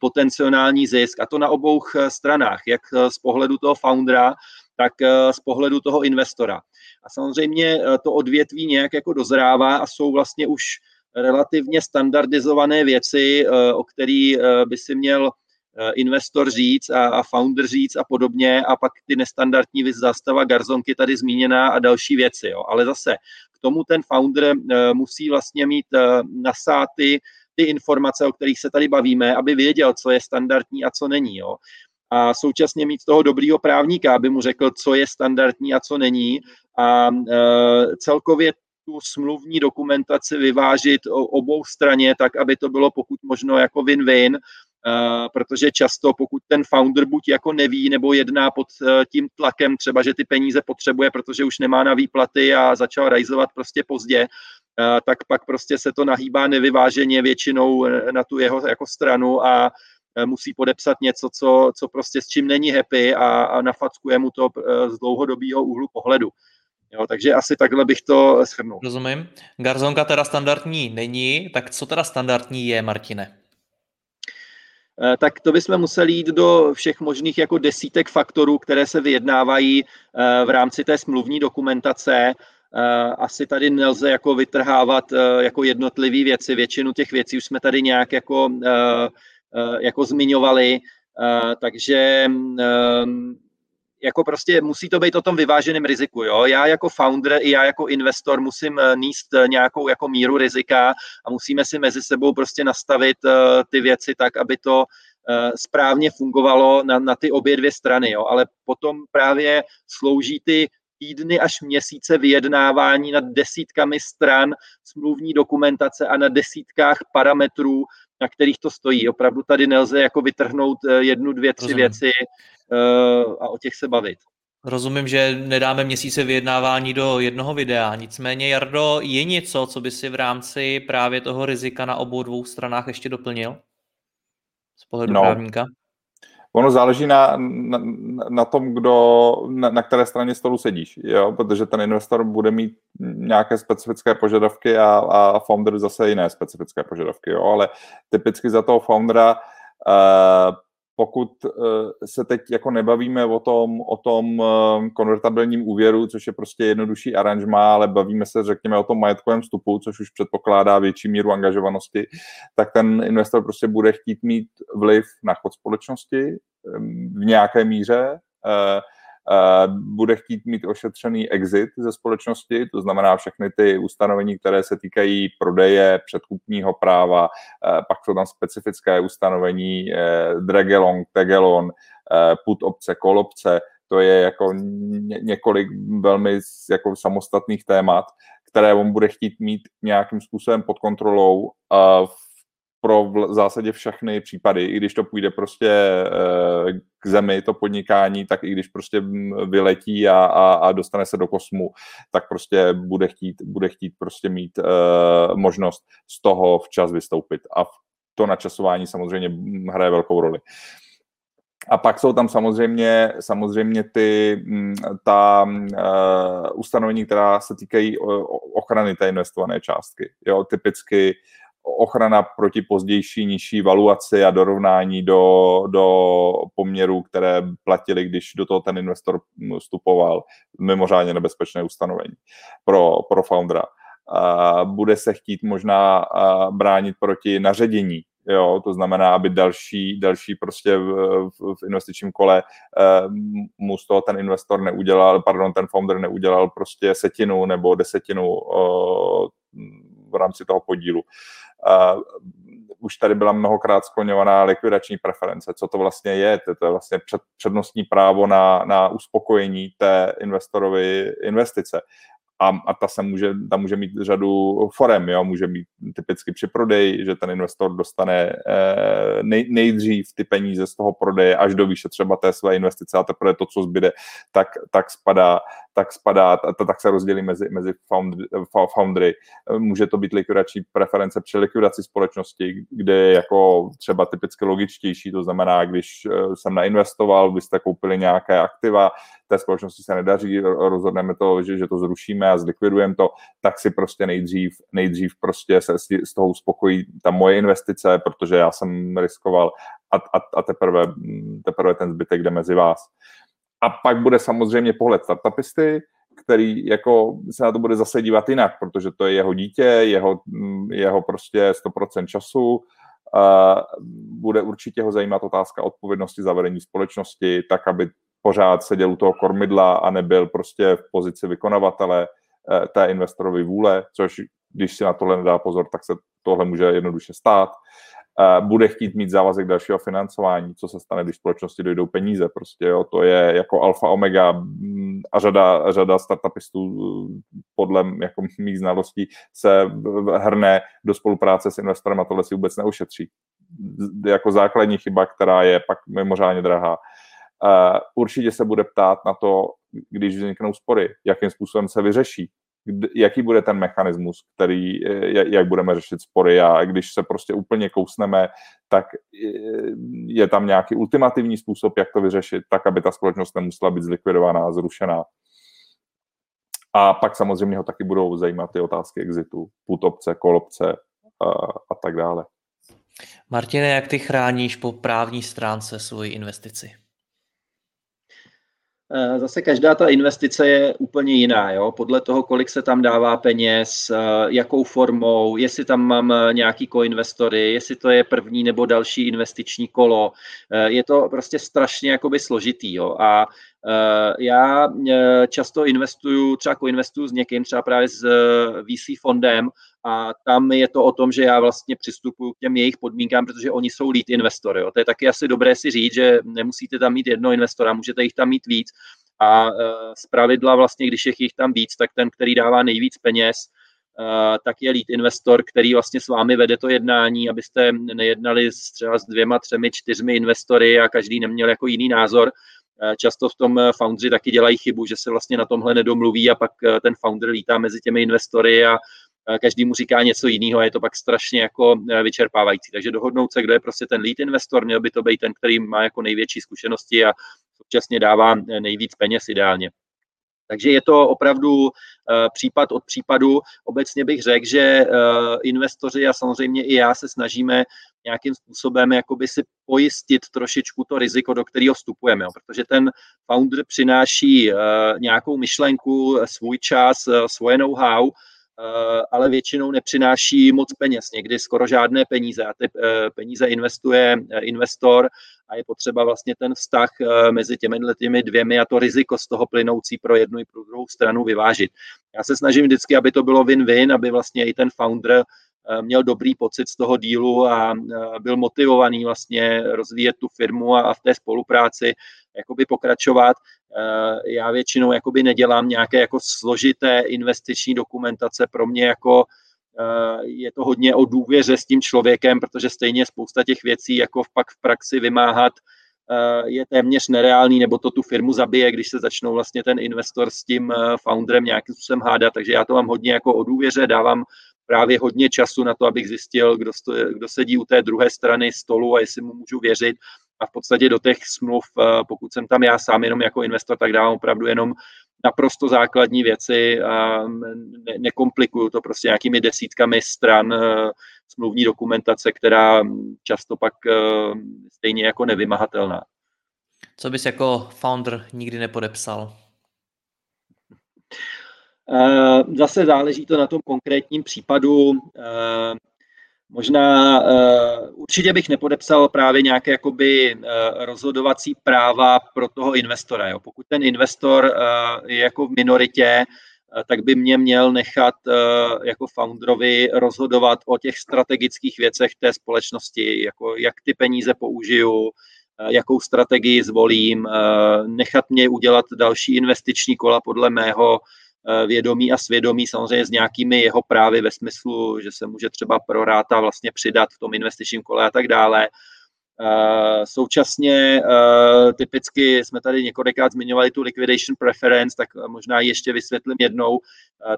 potenciální zisk. A to na obou eh, stranách, jak eh, z pohledu toho foundera, tak z pohledu toho investora. A samozřejmě to odvětví nějak jako dozrává a jsou vlastně už relativně standardizované věci, o který by si měl investor říct a, a founder říct a podobně a pak ty nestandardní věc zastava garzonky tady zmíněná a další věci. Jo. Ale zase k tomu ten founder musí vlastně mít nasáty ty informace, o kterých se tady bavíme, aby věděl, co je standardní a co není. Jo. A současně mít toho dobrýho právníka, aby mu řekl, co je standardní a co není. A e, celkově tu smluvní dokumentaci vyvážit obou straně, tak aby to bylo pokud možno jako win-win, Uh, protože často, pokud ten founder buď jako neví nebo jedná pod uh, tím tlakem, třeba, že ty peníze potřebuje, protože už nemá na výplaty a začal rajzovat prostě pozdě, tak pak prostě se to nahýbá nevyváženě většinou e, na tu jeho jako stranu a e, musí podepsat něco, co, co prostě s čím není happy a, a nafackuje mu to z dlouhodobého úhlu pohledu. Jo, takže asi takhle bych to shrnul. Rozumím. Garzonka teda standardní není, tak co teda standardní je, Martine? tak to bychom museli jít do všech možných jako desítek faktorů, které se vyjednávají v rámci té smluvní dokumentace. Eh, asi tady nelze jako vytrhávat eh, jako jednotlivé věci. Většinu těch věcí už jsme tady nějak jako, eh, jako zmiňovali, takže jako prostě musí to být o tom vyváženém riziku. Jo? Já jako founder i já jako investor musím níst nějakou jako míru rizika a musíme si mezi sebou prostě nastavit ty věci tak, aby to správně fungovalo na, na ty obě dvě strany. Jo? Ale potom právě slouží ty týdny až měsíce vyjednávání nad desítkami stran smluvní dokumentace a na desítkách parametrů, na kterých to stojí. Opravdu tady nelze jako vytrhnout eh, jednu, dvě, tři Rozumím. věci uh, a o těch se bavit. Rozumím, že nedáme měsíce vyjednávání do jednoho videa, nicméně Jardo, je něco, co by si v rámci právě toho rizika na obou dvou stranách ještě doplnil? Z pohledu no, právníka? Ono záleží na, na, na tom, kdo, na, na které straně stolu sedíš, jo? protože ten investor bude mít nějaké specifické požadavky a, a founder zase jiné specifické požadavky, jo? ale typicky za toho foundera uh, pokud eh, se teď jako nebavíme o tom, o tom eh, konvertabilním úvěru, což je prostě jednodušší aranžma, ale bavíme se, řekněme, o tom majetkovém vstupu, což už předpokládá větší míru angažovanosti, tak ten investor prostě bude chtít mít vliv na chod společnosti eh, v nějaké míře, bude chtít mít ošetřený exit ze společnosti, to znamená všechny ty ustanovení, které se týkají prodeje, předkupního práva, pak jsou tam specifické ustanovení eh, dragelon, tegelon, eh, put opce, call opce, to je jako několik velmi jako samostatných témat, které on bude chtít mít nějakým způsobem pod kontrolou pro v zásadě všechny případy, i když to půjde prostě eh, k zemi, to podnikání, tak i když prostě vyletí a, a, a dostane se do kosmu, tak prostě bude chtít, bude chtít prostě mít uh, možnost z toho včas vystoupit. A to načasování samozřejmě hraje velkou roli. A pak jsou tam samozřejmě, samozřejmě ty, ta uh, ustanovení, která se týkají ochrany té investované částky. Jo, typicky ochrana proti pozdější nižší valuaci a dorovnání do, do poměrů, které platili, když do toho ten investor vstupoval. Mimořádně nebezpečné ustanovení pro, pro foundera. bude se chtít možná bránit proti naředění jo, to znamená, aby další, další prostě v, v, investičním kole eh, mu z toho ten investor neudělal, pardon, ten founder neudělal prostě setinu nebo desetinu eh, v rámci toho podílu. Uh, už tady byla mnohokrát skloňovaná likvidační preference. Co to vlastně je? To je vlastně před, přednostní právo na, na uspokojení té investorovy investice a, a ta se může, ta může mít řadu forem, jo? může být typicky při prodeji, že ten investor dostane eh, nej, nejdřív ty peníze z toho prodeje až do výše třeba té své investice a teprve to, co zbyde, tak, tak spadá, tak spadá, to, tak se rozdělí mezi, mezi foundry, foundry. Může to být likvidační preference při likvidaci společnosti, kde je jako třeba typicky logičtější, to znamená, když eh, jsem nainvestoval, vy jste koupili nějaké aktiva, té společnosti se nedaří, rozhodneme to, že, že to zrušíme a zlikvidujeme to, tak si prostě nejdřív, nejdřív prostě se z toho uspokojí ta moje investice, protože já jsem riskoval a, a, a teprve, teprve ten zbytek jde mezi vás. A pak bude samozřejmě pohled startupisty, který jako se na to bude zase dívat jinak, protože to je jeho dítě, jeho, jeho prostě 100% času, bude určitě ho zajímat otázka odpovědnosti za vedení společnosti, tak, aby pořád seděl u toho kormidla a nebyl prostě v pozici vykonavatele eh, té investorové vůle, což když si na tohle nedá pozor, tak se tohle může jednoduše stát. Eh, bude chtít mít závazek dalšího financování, co se stane, když společnosti dojdou peníze. Prostě jo, to je jako alfa omega mm, a řada, řada startupistů eh, podle jako mých znalostí se hrne do spolupráce s investorem a tohle si vůbec neušetří. Jako základní chyba, která je pak mimořádně drahá. Uh, určitě se bude ptát na to, když vzniknou spory, jakým způsobem se vyřeší, jaký bude ten mechanismus, který, eh, jak budeme řešit spory a když se prostě úplně kousneme, tak eh, je tam nějaký ultimativní způsob, jak to vyřešit, tak, aby ta společnost nemusela být zlikvidovaná a zrušená. A pak samozřejmě ho taky budou zajímat ty otázky exitu, put opce, kol opce a, a tak dále. Martine, jak ty chráníš po právní stránce svoji investici? Eh, zase každá ta investice je úplně jiná, jo? podle toho, kolik se tam dává peněz, eh, jakou formou, jestli tam mám eh, nějaký koinvestory, jestli to je první nebo další investiční kolo. Je to prostě strašně jakoby složitý. Jo? A já často investuju, třeba koinvestuju s někým, třeba právě s VC fondem a tam je to o tom, že já vlastně přistupuji k těm jejich podmínkám, protože oni jsou lead investory. Jo. To je taky asi dobré si říct, že nemusíte tam mít jedno investora, můžete jich tam mít víc. A z pravidla vlastně, když je jich tam víc, tak ten, který dává nejvíc peněz, tak je lead investor, který vlastně s vámi vede to jednání, abyste nejednali třeba s dvěma, třemi, čtyřmi investory a každý neměl jako jiný názor. E, často v tom foundři taky dělají chybu, že se vlastně na tomhle nedomluví a pak ten founder lítá mezi těmi investory a každý mu říká něco jiného a je to pak strašně jako vyčerpávající. Takže dohodnout se, kdo je prostě ten lead investor, měl by to být ten, který má jako největší zkušenosti a současně dává nejvíc peněz ideálně. Takže je to opravdu případ od případu. Obecně bych řekl, že investoři a samozřejmě i já se snažíme nějakým způsobem jakoby si pojistit trošičku to riziko, do kterého vstupujeme, jo, protože ten founder přináší uh, nějakou myšlenku, svůj čas, svoje know-how Eh, ale většinou nepřináší moc peněz, někdy skoro žádné peníze a ty eh, peníze investuje eh, investor a je potřeba vlastně ten vztah mezi těmi těmi dvěmi a to riziko z toho plynoucí pro jednu i pro druhou stranu vyvážit. Já se snažím vždycky, aby to bylo win-win, aby vlastně i ten founder měl dobrý pocit z toho dílu a byl motivovaný vlastně rozvíjet tu firmu a v té spolupráci jakoby pokračovat. Eh, já většinou jakoby nedělám nějaké jako složité investiční dokumentace. Pro mě jako eh, je to hodně o důvěře s tím člověkem, protože stejně spousta těch věcí jako pak v praxi vymáhat eh, je téměř nereálný, nebo to tu firmu zabije, když se začnou vlastně ten investor s tím founderem nějakým způsobem hádat. Takže já to mám hodně jako o důvěře, dávám právě hodně času na to, abych zjistil, kdo, sto, kdo sedí u té druhé strany stolu a jestli mu můžu věřit a v podstatě do těch smluv, eh, pokud jsem tam já sám jenom jako investor, tak dávám opravdu jenom naprosto základní věci a ne, nekomplikuju to prostě nějakými desítkami stran eh, smluvní dokumentace, která často pak eh, stejně jako nevymahatelná. Co bys jako founder nikdy nepodepsal? Zase záleží to na tom konkrétním případu. Možná určitě bych nepodepsal právě nějaké jakoby rozhodovací práva pro toho investora. Jo. Pokud ten investor je jako v minoritě, tak by mě měl nechat jako founderovi rozhodovat o těch strategických věcech té společnosti, jako jak ty peníze použiju, jakou strategii zvolím, nechat mě udělat další investiční kola podle mého vědomí a svědomí, samozřejmě s nějakými jeho právy ve smyslu, že se může třeba pro ráta vlastně přidat v tom investičním kole a tak dále. Současně typicky jsme tady několikrát zmiňovali tu liquidation preference, tak možná ještě vysvětlím jednou.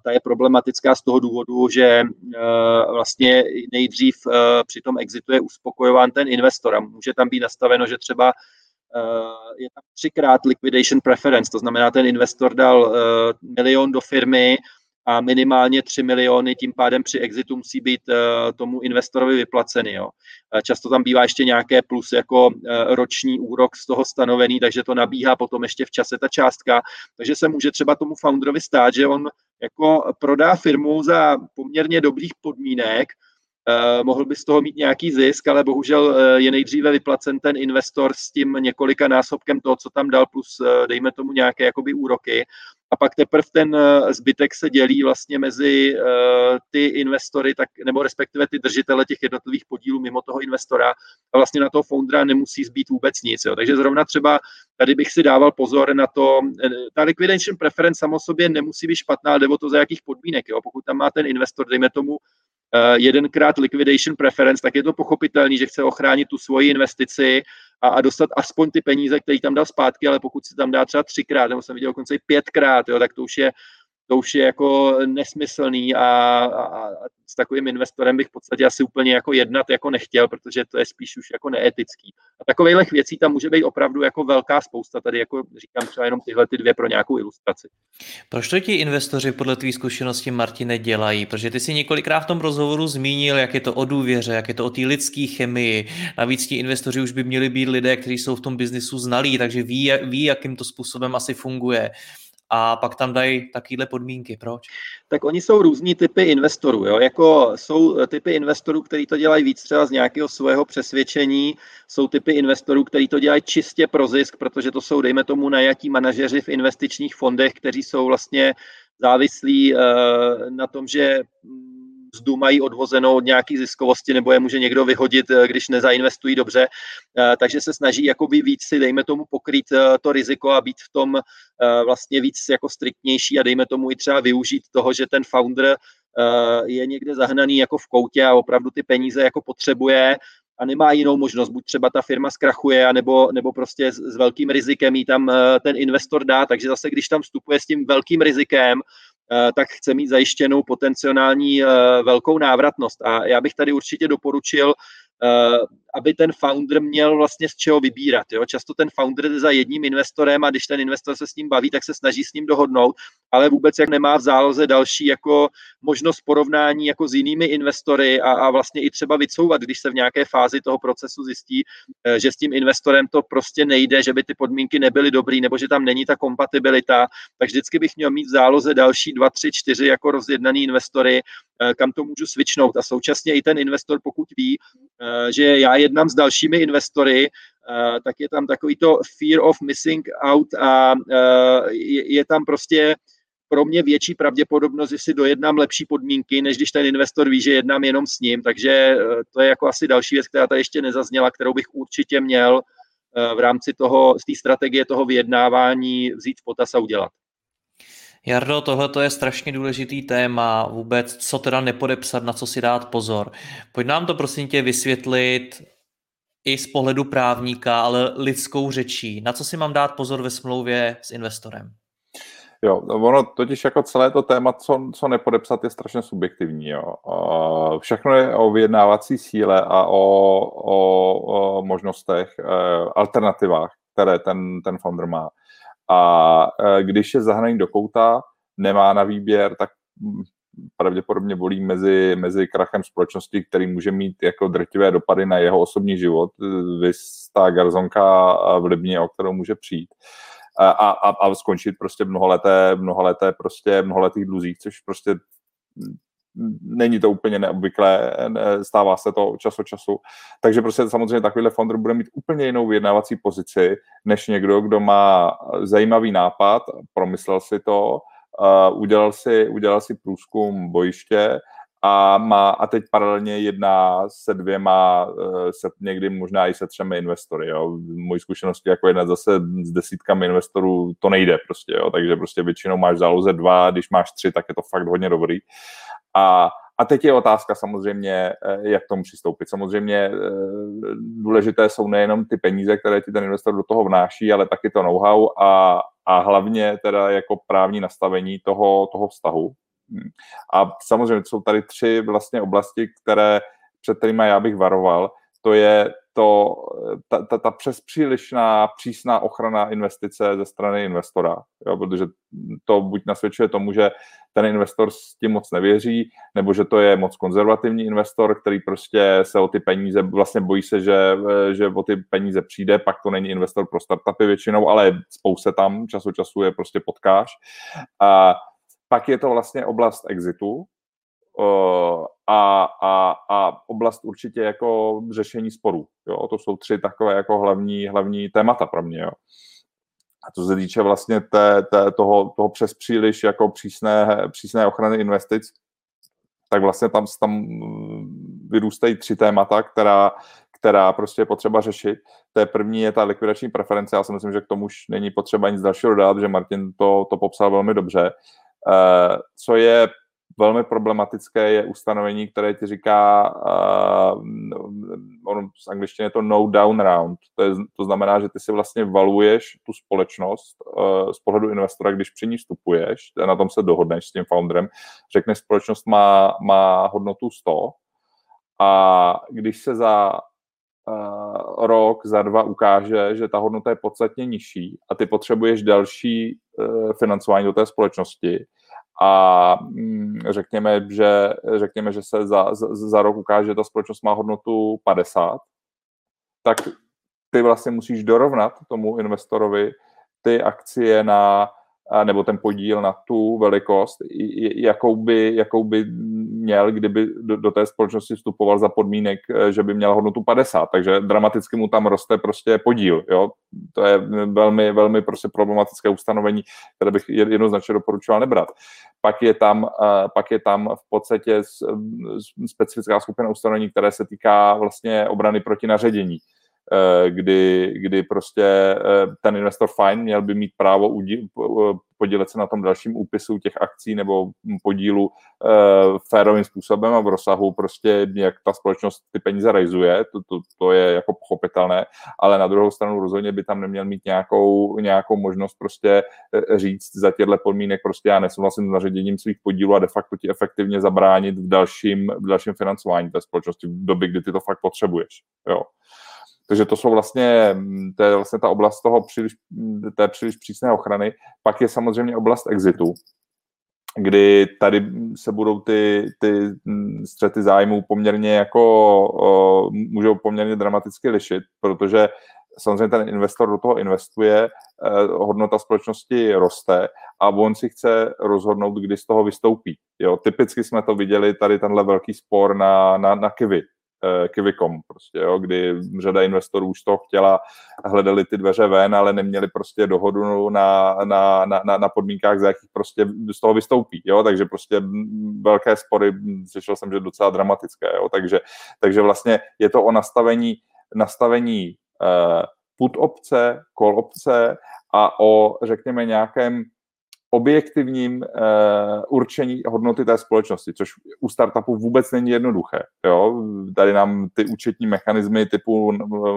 Ta je problematická z toho důvodu, že vlastně nejdřív při tom exitu je uspokojován ten investor a může tam být nastaveno, že třeba je tam třikrát liquidation preference, to znamená, ten investor dal milion do firmy, a minimálně 3 miliony tím pádem při exitu musí být uh, tomu investorovi vyplaceny. Jo. Často tam bývá ještě nějaké plus jako roční úrok z toho stanovený, takže to nabíhá potom ještě v čase ta částka. Takže se může třeba tomu founderovi stát, že on jako prodá firmu za poměrně dobrých podmínek, mohl by z toho mít nějaký zisk, ale bohužel uh, je nejdříve vyplacen ten investor s tím několika násobkem toho, co tam dal, plus uh, dejme tomu nějaké jakoby úroky a pak teprve ten eh, zbytek se dělí vlastně mezi ty investory, tak, nebo respektive ty držitele těch jednotlivých podílů mimo toho investora a vlastně na toho foundera nemusí zbýt vůbec nic. Jo. Takže zrovna třeba tady bych si dával pozor na to, eh, ta liquidation preference samo sobě nemusí být špatná, nebo to za jakých podmínek. Jo. Pokud tam má ten investor, dejme tomu, jedenkrát liquidation preference, tak je to pochopitelný, že chce ochránit tu svoji investici a, a dostat aspoň ty peníze, které tam dal zpátky, ale pokud si tam dá třeba třikrát, nebo jsem viděl dokonce i pětkrát, jo, tak to už je to už je jako nesmyslný a, a, a s takovým investorem bych v podstatě asi úplně jako jednat jako nechtěl, protože to je spíš už jako neetický. A takových věcí tam může být opravdu jako velká spousta, tady jako říkám třeba jenom tyhle ty dvě pro nějakou ilustraci. Proč to ti investoři podle tvý zkušenosti, Martine, dělají? Protože ty si několikrát v tom rozhovoru zmínil, jak je to o důvěře, jak je to o té lidské chemii. Navíc ti investoři už by měli být lidé, kteří jsou v tom biznisu znalí, takže ví, ví jakým to způsobem asi funguje a pak tam dají takovéhle podmínky. Proč? Tak oni jsou různí typy investorů. Jo? Jako jsou typy investorů, kteří to dělají víc třeba z nějakého svého přesvědčení, jsou typy investorů, kteří to dělají čistě pro zisk, protože to jsou, dejme tomu, najatí manažeři v investičních fondech, kteří jsou vlastně závislí uh, na tom, že mzdu mají odvozenou od nějaký ziskovosti nebo je může někdo vyhodit, eh, když nezainvestují dobře. Eh, takže se snaží jakoby víc si, dejme tomu, pokrýt eh, to riziko a být v tom vlastně víc jako striktnější a dejme tomu i třeba využít toho, že ten founder je někde zahnaný jako v koutě a opravdu ty peníze jako potřebuje a nemá jinou možnost, buď třeba ta firma zkrachuje, nebo, nebo prostě s, s velkým rizikem jí tam ten investor dá, takže zase když tam vstupuje s tím velkým rizikem, tak chce mít zajištěnou potenciální eh, velkou návratnost. A já bych tady určitě doporučil Eh, aby ten founder měl vlastně z čeho vybírat. Jo? Často ten founder jde za jedním investorem a když ten investor se s ním baví, tak se snaží s ním dohodnout, ale vůbec jak nemá v záloze další jako možnost porovnání jako s jinými investory a, a vlastně i třeba vycouvat, když se v nějaké fázi toho procesu zjistí, eh, že s tím investorem to prostě nejde, že by ty podmínky nebyly dobrý nebo že tam není ta kompatibilita, tak vždycky bych měl mít v záloze další dva, tři, čtyři jako rozjednaný investory, eh, kam to můžu switchnout a současně i ten investor, pokud ví, Eh, že já jednám s dalšími investory, eh, tak je tam takový to fear of missing out a eh, je tam prostě pro mě větší pravděpodobnost, že si dojednám lepší podmínky, než když ten investor ví, že jednám jenom s ním. Takže to je jako asi další věc, která tady ještě nezazněla, kterou bych určitě měl v rámci toho, z té strategie toho vyjednávání vzít v potaz a udělat. Jardo, tohle je strašně důležitý téma, vůbec co teda nepodepsat, na co si dát pozor. Pojď nám to prosím tě vysvětlit i z pohledu právníka, ale lidskou řečí. Na co si mám dát pozor ve smlouvě s investorem? Jo, ono totiž jako celé to téma, co, co nepodepsat, je strašně subjektivní. Jo. Všechno je o vyjednávací síle a o, o, o možnostech, eh, alternativách, které ten, ten founder má. A e, když je zahnaný do kouta, nemá na výběr, tak pravděpodobně volí mezi, mezi krachem společnosti, který může mít jako drtivé dopady na jeho osobní život, vys ta garzonka v Libně, o kterou může přijít. a, a, a skončit prostě mnohaleté, mnohaleté prostě mnohaletých dluzích, což prostě není to úplně neobvyklé, stává se to čas od času. Takže prostě samozřejmě takovýhle founder bude mít úplně jinou vyjednávací pozici, než někdo, kdo má zajímavý nápad, promyslel si to, udělal, si, udělal si průzkum bojiště a, má, a teď paralelně jedná se dvěma, eh, se někdy možná i se třemi investory. Jo. Mojí zkušenosti jako jedna zase s desítkami investorů to nejde prostě, jo. takže prostě většinou máš záloze dva, když máš tři, tak je to fakt hodně dobrý. A, a teď je otázka samozřejmě, eh, jak k tomu přistoupit. Samozřejmě eh, důležité jsou nejenom ty peníze, které ti ten investor do toho vnáší, ale taky to know-how a, a hlavně teda jako právní nastavení toho, toho vztahu. A samozřejmě jsou tady tři vlastně oblasti, které, před kterými já bych varoval. To je to, ta, ta, ta přes přílišná přísná ochrana investice ze strany investora, jo, protože to buď nasvědčuje tomu, že ten investor s tím moc nevěří, nebo že to je moc konzervativní investor, který prostě se o ty peníze, vlastně bojí se, že, že o ty peníze přijde, pak to není investor pro startupy většinou, ale spouze tam, čas od času je prostě potkáš. A pak je to vlastně oblast exitu, a, a, a oblast určitě jako řešení sporů. Jo? To jsou tři takové jako hlavní, hlavní témata pro mě. Jo? A to se týče vlastně té, té, toho, toho přes příliš jako přísné, přísné ochrany investic, tak vlastně tam, tam vyrůstají tři témata, která, která prostě je potřeba řešit. Té první je ta likvidační preference. Já si myslím, že k tomu už není potřeba nic dalšího dodat, že Martin to, to popsal velmi dobře. Uh, co je velmi problematické je ustanovení, které ti říká, uh, on z angličtiny je to no down round. To, je, to znamená, že ty si vlastně valuješ tu společnost uh, z pohledu investora, když při ní vstupuješ, na tom se dohodneš s tím founderem, řekneš, společnost má, má hodnotu 100 a když se za uh, rok, za dva ukáže, že ta hodnota je podstatně nižší a ty potřebuješ další uh, financování do té společnosti, a mm, řekněme, že, řekněme, že se za, za, za rok ukáže, že ta společnost má hodnotu 50, tak ty vlastně musíš dorovnat tomu investorovi ty akcie na nebo ten podíl na tu velikost, jakou by, jakou by měl, kdyby do, do té společnosti vstupoval za podmínek, eh, že by měl hodnotu 50, takže dramaticky mu tam roste prostě podíl, jo. To je velmi, velmi prostě problematické ustanovení, které bych jednoznačně doporučoval nebrat. Pak je tam, eh, pak je tam v podstatě specifická skupina ustanovení, které se týká vlastně obrany proti naředění. Eh, kdy, kdy prostě eh, ten investor fajn měl by mít právo udí, podílet se na tom dalším úpisu těch akcí nebo podílu eh, férovým způsobem a v rozsahu prostě, jak ta společnost ty peníze realizuje, to, to, to je jako pochopitelné, ale na druhou stranu rozhodně by tam neměl mít nějakou, nějakou možnost prostě říct za těchto podmínek prostě já nesouhlasím s naředěním svých podílů a de facto ti efektivně zabránit v dalším, v dalším financování té společnosti v době, kdy ty to fakt potřebuješ. Jo. Takže to jsou vlastně, mm, to je vlastně ta oblast toho příliš, té příliš přísné ochrany. Pak je samozřejmě oblast exitu, kdy tady se budou ty, ty mm, střety zájmů poměrně jako, můžou poměrně dramaticky lišit, protože samozřejmě ten investor do toho investuje, eh, hodnota společnosti roste a on si chce rozhodnout, kdy z toho vystoupí. Jo, typicky jsme to viděli tady tenhle velký spor na, na, na Eh, Kivikom, prostě, jo, kdy řada investorů už to chtěla, hledali ty dveře ven, ale neměli prostě dohodu na, na, na, na podmínkách, za jakých prostě z toho vystoupí, jo, takže prostě velké spory, slyšel jsem, že docela dramatické, jo, takže, takže vlastně je to o nastavení, nastavení uh, put opce, call opce a o, řekněme, nějakém objektivním uh, určení hodnoty té společnosti, což u startupu vůbec není jednoduché. Jo? Tady nám ty účetní mechanismy typu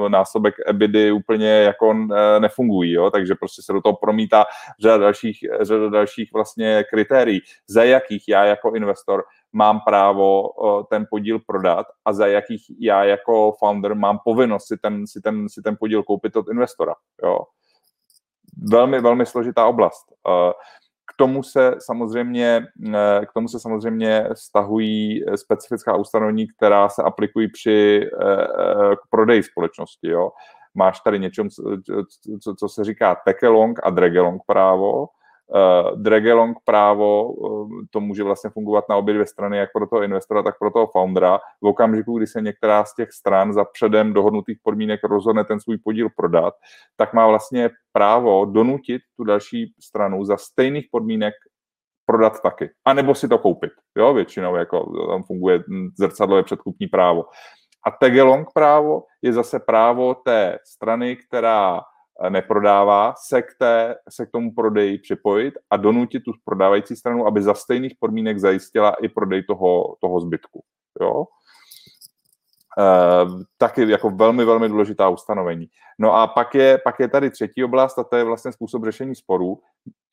násobek EBIDy úplně jako nefungují, jo? takže prostě se do toho promítá řada dalších, řada dalších vlastně kritérií, za jakých já jako investor mám právo ten podíl prodat a za jakých já jako founder mám povinnost si ten, si ten, si ten podíl koupit od investora. Jo? Velmi, velmi složitá oblast. Uh, k tomu se samozřejmě, eh, k tomu se samozřejmě stahují eh, specifická ustanovení, která se aplikují při eh, prodeji společnosti. Jo. máš tady něčem, co, co se říká tekelong a dregelong právo, Uh, dragalong právo, uh, to může vlastně fungovat na obě dvě strany, jak pro toho investora, tak pro toho foundera. V okamžiku, kdy se některá z těch stran za předem dohodnutých podmínek rozhodne ten svůj podíl prodat, tak má vlastně právo donutit tu další stranu za stejných podmínek prodat taky. A nebo si to koupit. Jo, většinou jako tam funguje zrcadlové předkupní právo. A tagalong právo je zase právo té strany, která Eh, neprodává, se k, té, se k tomu prodeji připojit a donutit tu prodávající stranu, aby za stejných podmínek zajistila i prodej toho, toho zbytku. Jo? E, taky jako velmi, velmi důležitá ustanovení. No a pak je, pak je tady třetí oblast a to je vlastně způsob řešení sporů.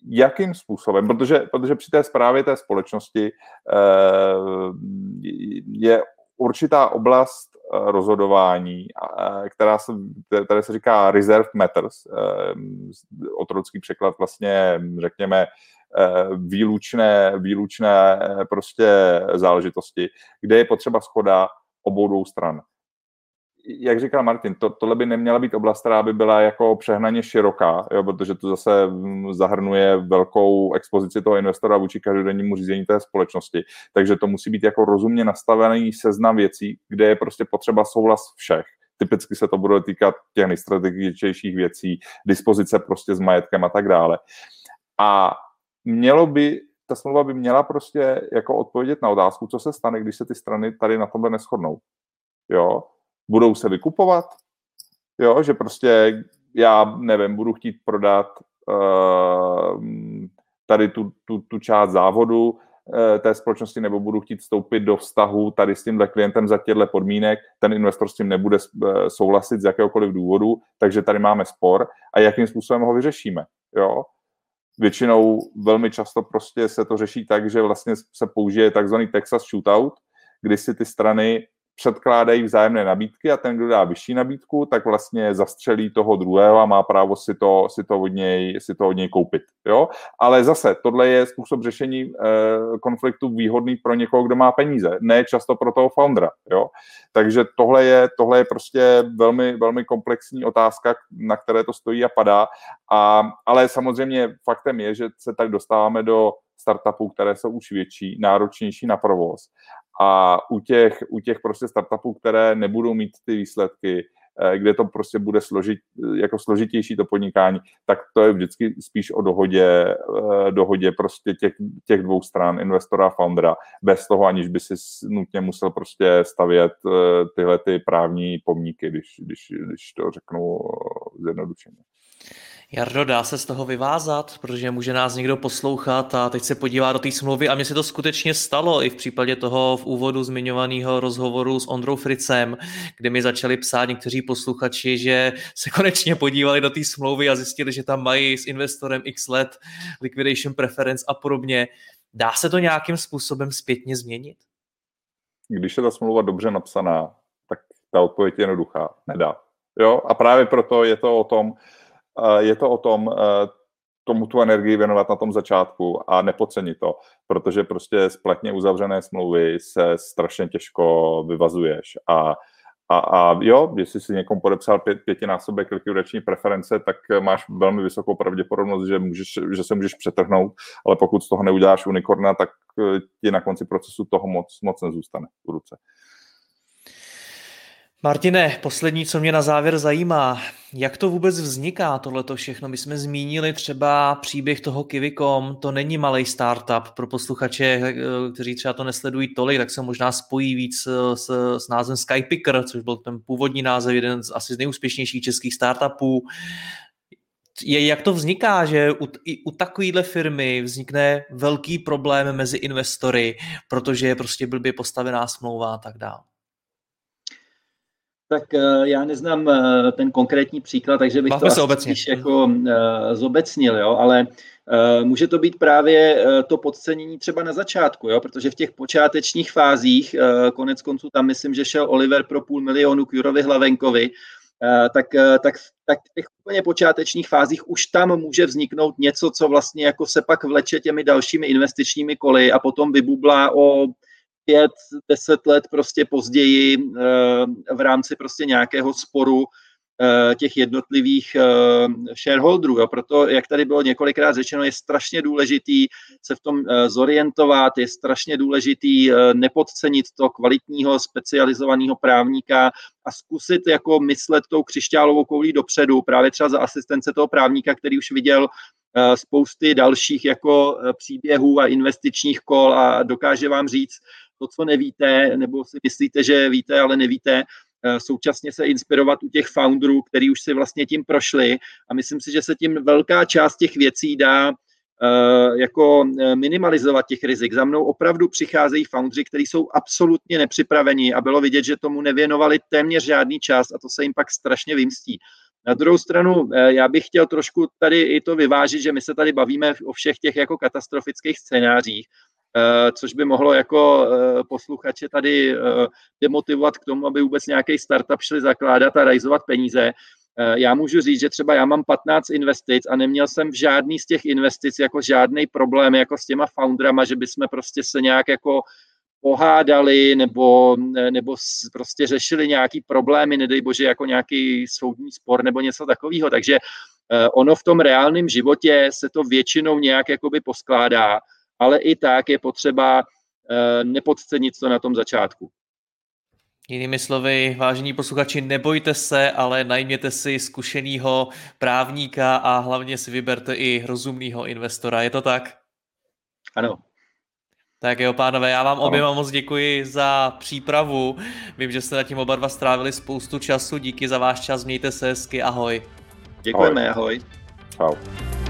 Jakým způsobem? Protože, protože při té zprávě té společnosti e, je určitá oblast eh, rozhodování, která se, tady se říká reserve matters, eh, otrocký překlad vlastně, řekněme, eh, výlučné, výlučné prostě záležitosti, kde je potřeba schoda obou dvou stran jak říkal Martin, to, tohle by neměla být oblast, která by byla jako přehnaně široká, jo, protože to zase mm, zahrnuje velkou expozici toho investora vůči každodennímu řízení té společnosti. Takže to musí být jako rozumně nastavený seznam věcí, kde je prostě potřeba souhlas všech. Typicky se to bude týkat těch nejstrategičtějších věcí, dispozice prostě s majetkem a tak dále. A mělo by ta smlouva by měla prostě jako odpovědět na otázku, co se stane, když se ty strany tady na tomhle neschodnou. Jo, budou se vykupovat, jo, že prostě já nevím, budu chtít prodat uh, tady tu, tu, tu část závodu uh, té společnosti nebo budu chtít vstoupit do vztahu tady s tímhle klientem za těchto podmínek, ten investor s tím nebude uh, souhlasit z jakéhokoliv důvodu, takže tady máme spor. A jakým způsobem ho vyřešíme, jo. Většinou velmi často prostě se to řeší tak, že vlastně se použije takzvaný Texas shootout, kdy si ty strany předkládají vzájemné nabídky a ten, kdo dá vyšší nabídku, tak vlastně zastřelí toho druhého a má právo si to, si to, od, něj, si to od něj koupit. Jo? Ale zase, tohle je způsob řešení e, konfliktu výhodný pro někoho, kdo má peníze, ne často pro toho foundera. Jo? Takže tohle je, tohle je prostě velmi, velmi komplexní otázka, na které to stojí a padá. A, ale samozřejmě faktem je, že se tak dostáváme do startupů, které jsou už větší, náročnější na provoz. A u těch, u těch prostě startupů, které nebudou mít ty výsledky, eh, kde to prostě bude složit, jako složitější to podnikání, tak to je vždycky spíš o dohodě, eh, dohodě prostě těch, těch dvou stran, investora a foundera, bez toho, aniž by si nutně musel prostě stavět eh, tyhle ty právní pomníky, když, když, když to řeknu zjednodušeně. Jardo, dá se z toho vyvázat, protože může nás někdo poslouchat a teď se podívá do té smlouvy a mně se to skutečně stalo i v případě toho v úvodu zmiňovaného rozhovoru s Ondrou Fricem, kde mi začali psát někteří posluchači, že se konečně podívali do té smlouvy a zjistili, že tam mají s investorem x let liquidation preference a podobně. Dá se to nějakým způsobem zpětně změnit? Když je ta smlouva dobře napsaná, tak ta odpověď je jednoduchá. Nedá. Jo? A právě proto je to o tom, je to o tom, eh, tomu tu energii věnovat na tom začátku a nepodcenit to, protože prostě spletně uzavřené smlouvy se strašně těžko vyvazuješ a a, a jo, jestli si někomu podepsal pět, pětinásobek likvidační preference, tak máš velmi vysokou pravděpodobnost, že, můžeš, že se můžeš přetrhnout, ale pokud z toho neuděláš unikorna, tak eh, ti na konci procesu toho moc, moc nezůstane v ruce. Martine, poslední, co mě na závěr zajímá, jak to vůbec vzniká tohleto všechno? My jsme zmínili třeba příběh toho Kivicom, to není malý startup. Pro posluchače, eh, kteří třeba to nesledují tolik, tak se možná spojí víc eh, s, s názvem Skypicker, což byl ten původní název, jeden z asi z nejúspěšnějších českých startupů. Je, jak to vzniká, že u, i u takovéhle firmy vznikne velký problém mezi investory, protože je prostě blbě postavená smlouva a tak dále? Tak eh, já neznám eh, ten konkrétní příklad, takže bych Bavme to obecně. spíš jako uh, zobecnil, jo, ale může to být právě to podcenění třeba na začátku, jo, protože v těch počátečních fázích, konec konců tam myslím, že šel Oliver pro půl milionu k Jurovi Hlavenkovi, tak, tak, tak v těch úplně počátečních fázích už tam může vzniknout něco, co vlastně jako se pak vleče těmi dalšími investičními koly a potom vybublá o pět, deset let prostě později eh, v rámci prostě nějakého sporu těch jednotlivých shareholderů. Jo. Proto, jak tady bylo několikrát řečeno, je strašně důležitý se v tom zorientovat, je strašně důležitý nepodcenit to kvalitního specializovaného právníka a zkusit jako myslet tou křišťálovou koulí dopředu, právě třeba za asistence toho právníka, který už viděl spousty dalších jako příběhů a investičních kol a dokáže vám říct to, co nevíte, nebo si myslíte, že víte, ale nevíte, současně se inspirovat u těch founderů, který už si vlastně tím prošli a myslím si, že se tím velká část těch věcí dá jako minimalizovat těch rizik. Za mnou opravdu přicházejí foundři, kteří jsou absolutně nepřipraveni a bylo vidět, že tomu nevěnovali téměř žádný čas a to se jim pak strašně vymstí. Na druhou stranu, eh, já bych chtěl trošku tady i to vyvážit, že my se tady bavíme o všech těch jako katastrofických scénářích, eh, což by mohlo jako eh, posluchače tady demotivovat k tomu, aby vůbec nějaký startup šli zakládat a rajzovat peníze. Já můžu říct, že třeba já mám 15 investic a neměl jsem v žádný z těch investic jako žádný problém jako s těma foundrama, že bychom prostě se nějak jako pohádali nebo, nebo prostě řešili nějaký problémy, nedej bože, jako nějaký soudní spor nebo něco takového. Takže eh, ono v tom reálném životě se to většinou nějak jakoby poskládá, ale i tak je potřeba eh, nepodcenit to na tom začátku. Jinými slovy, vážení posluchači, nebojte se, ale najměte si zkušeného právníka a hlavně si vyberte i rozumného investora. Je to tak? Ano, tak jo, pánové, já vám oběma moc děkuji za přípravu. Vím, že jste na tím oba dva strávili spoustu času. Díky za váš čas, mějte se hezky, ahoj. Děkujeme, ahoj. ahoj. Čau.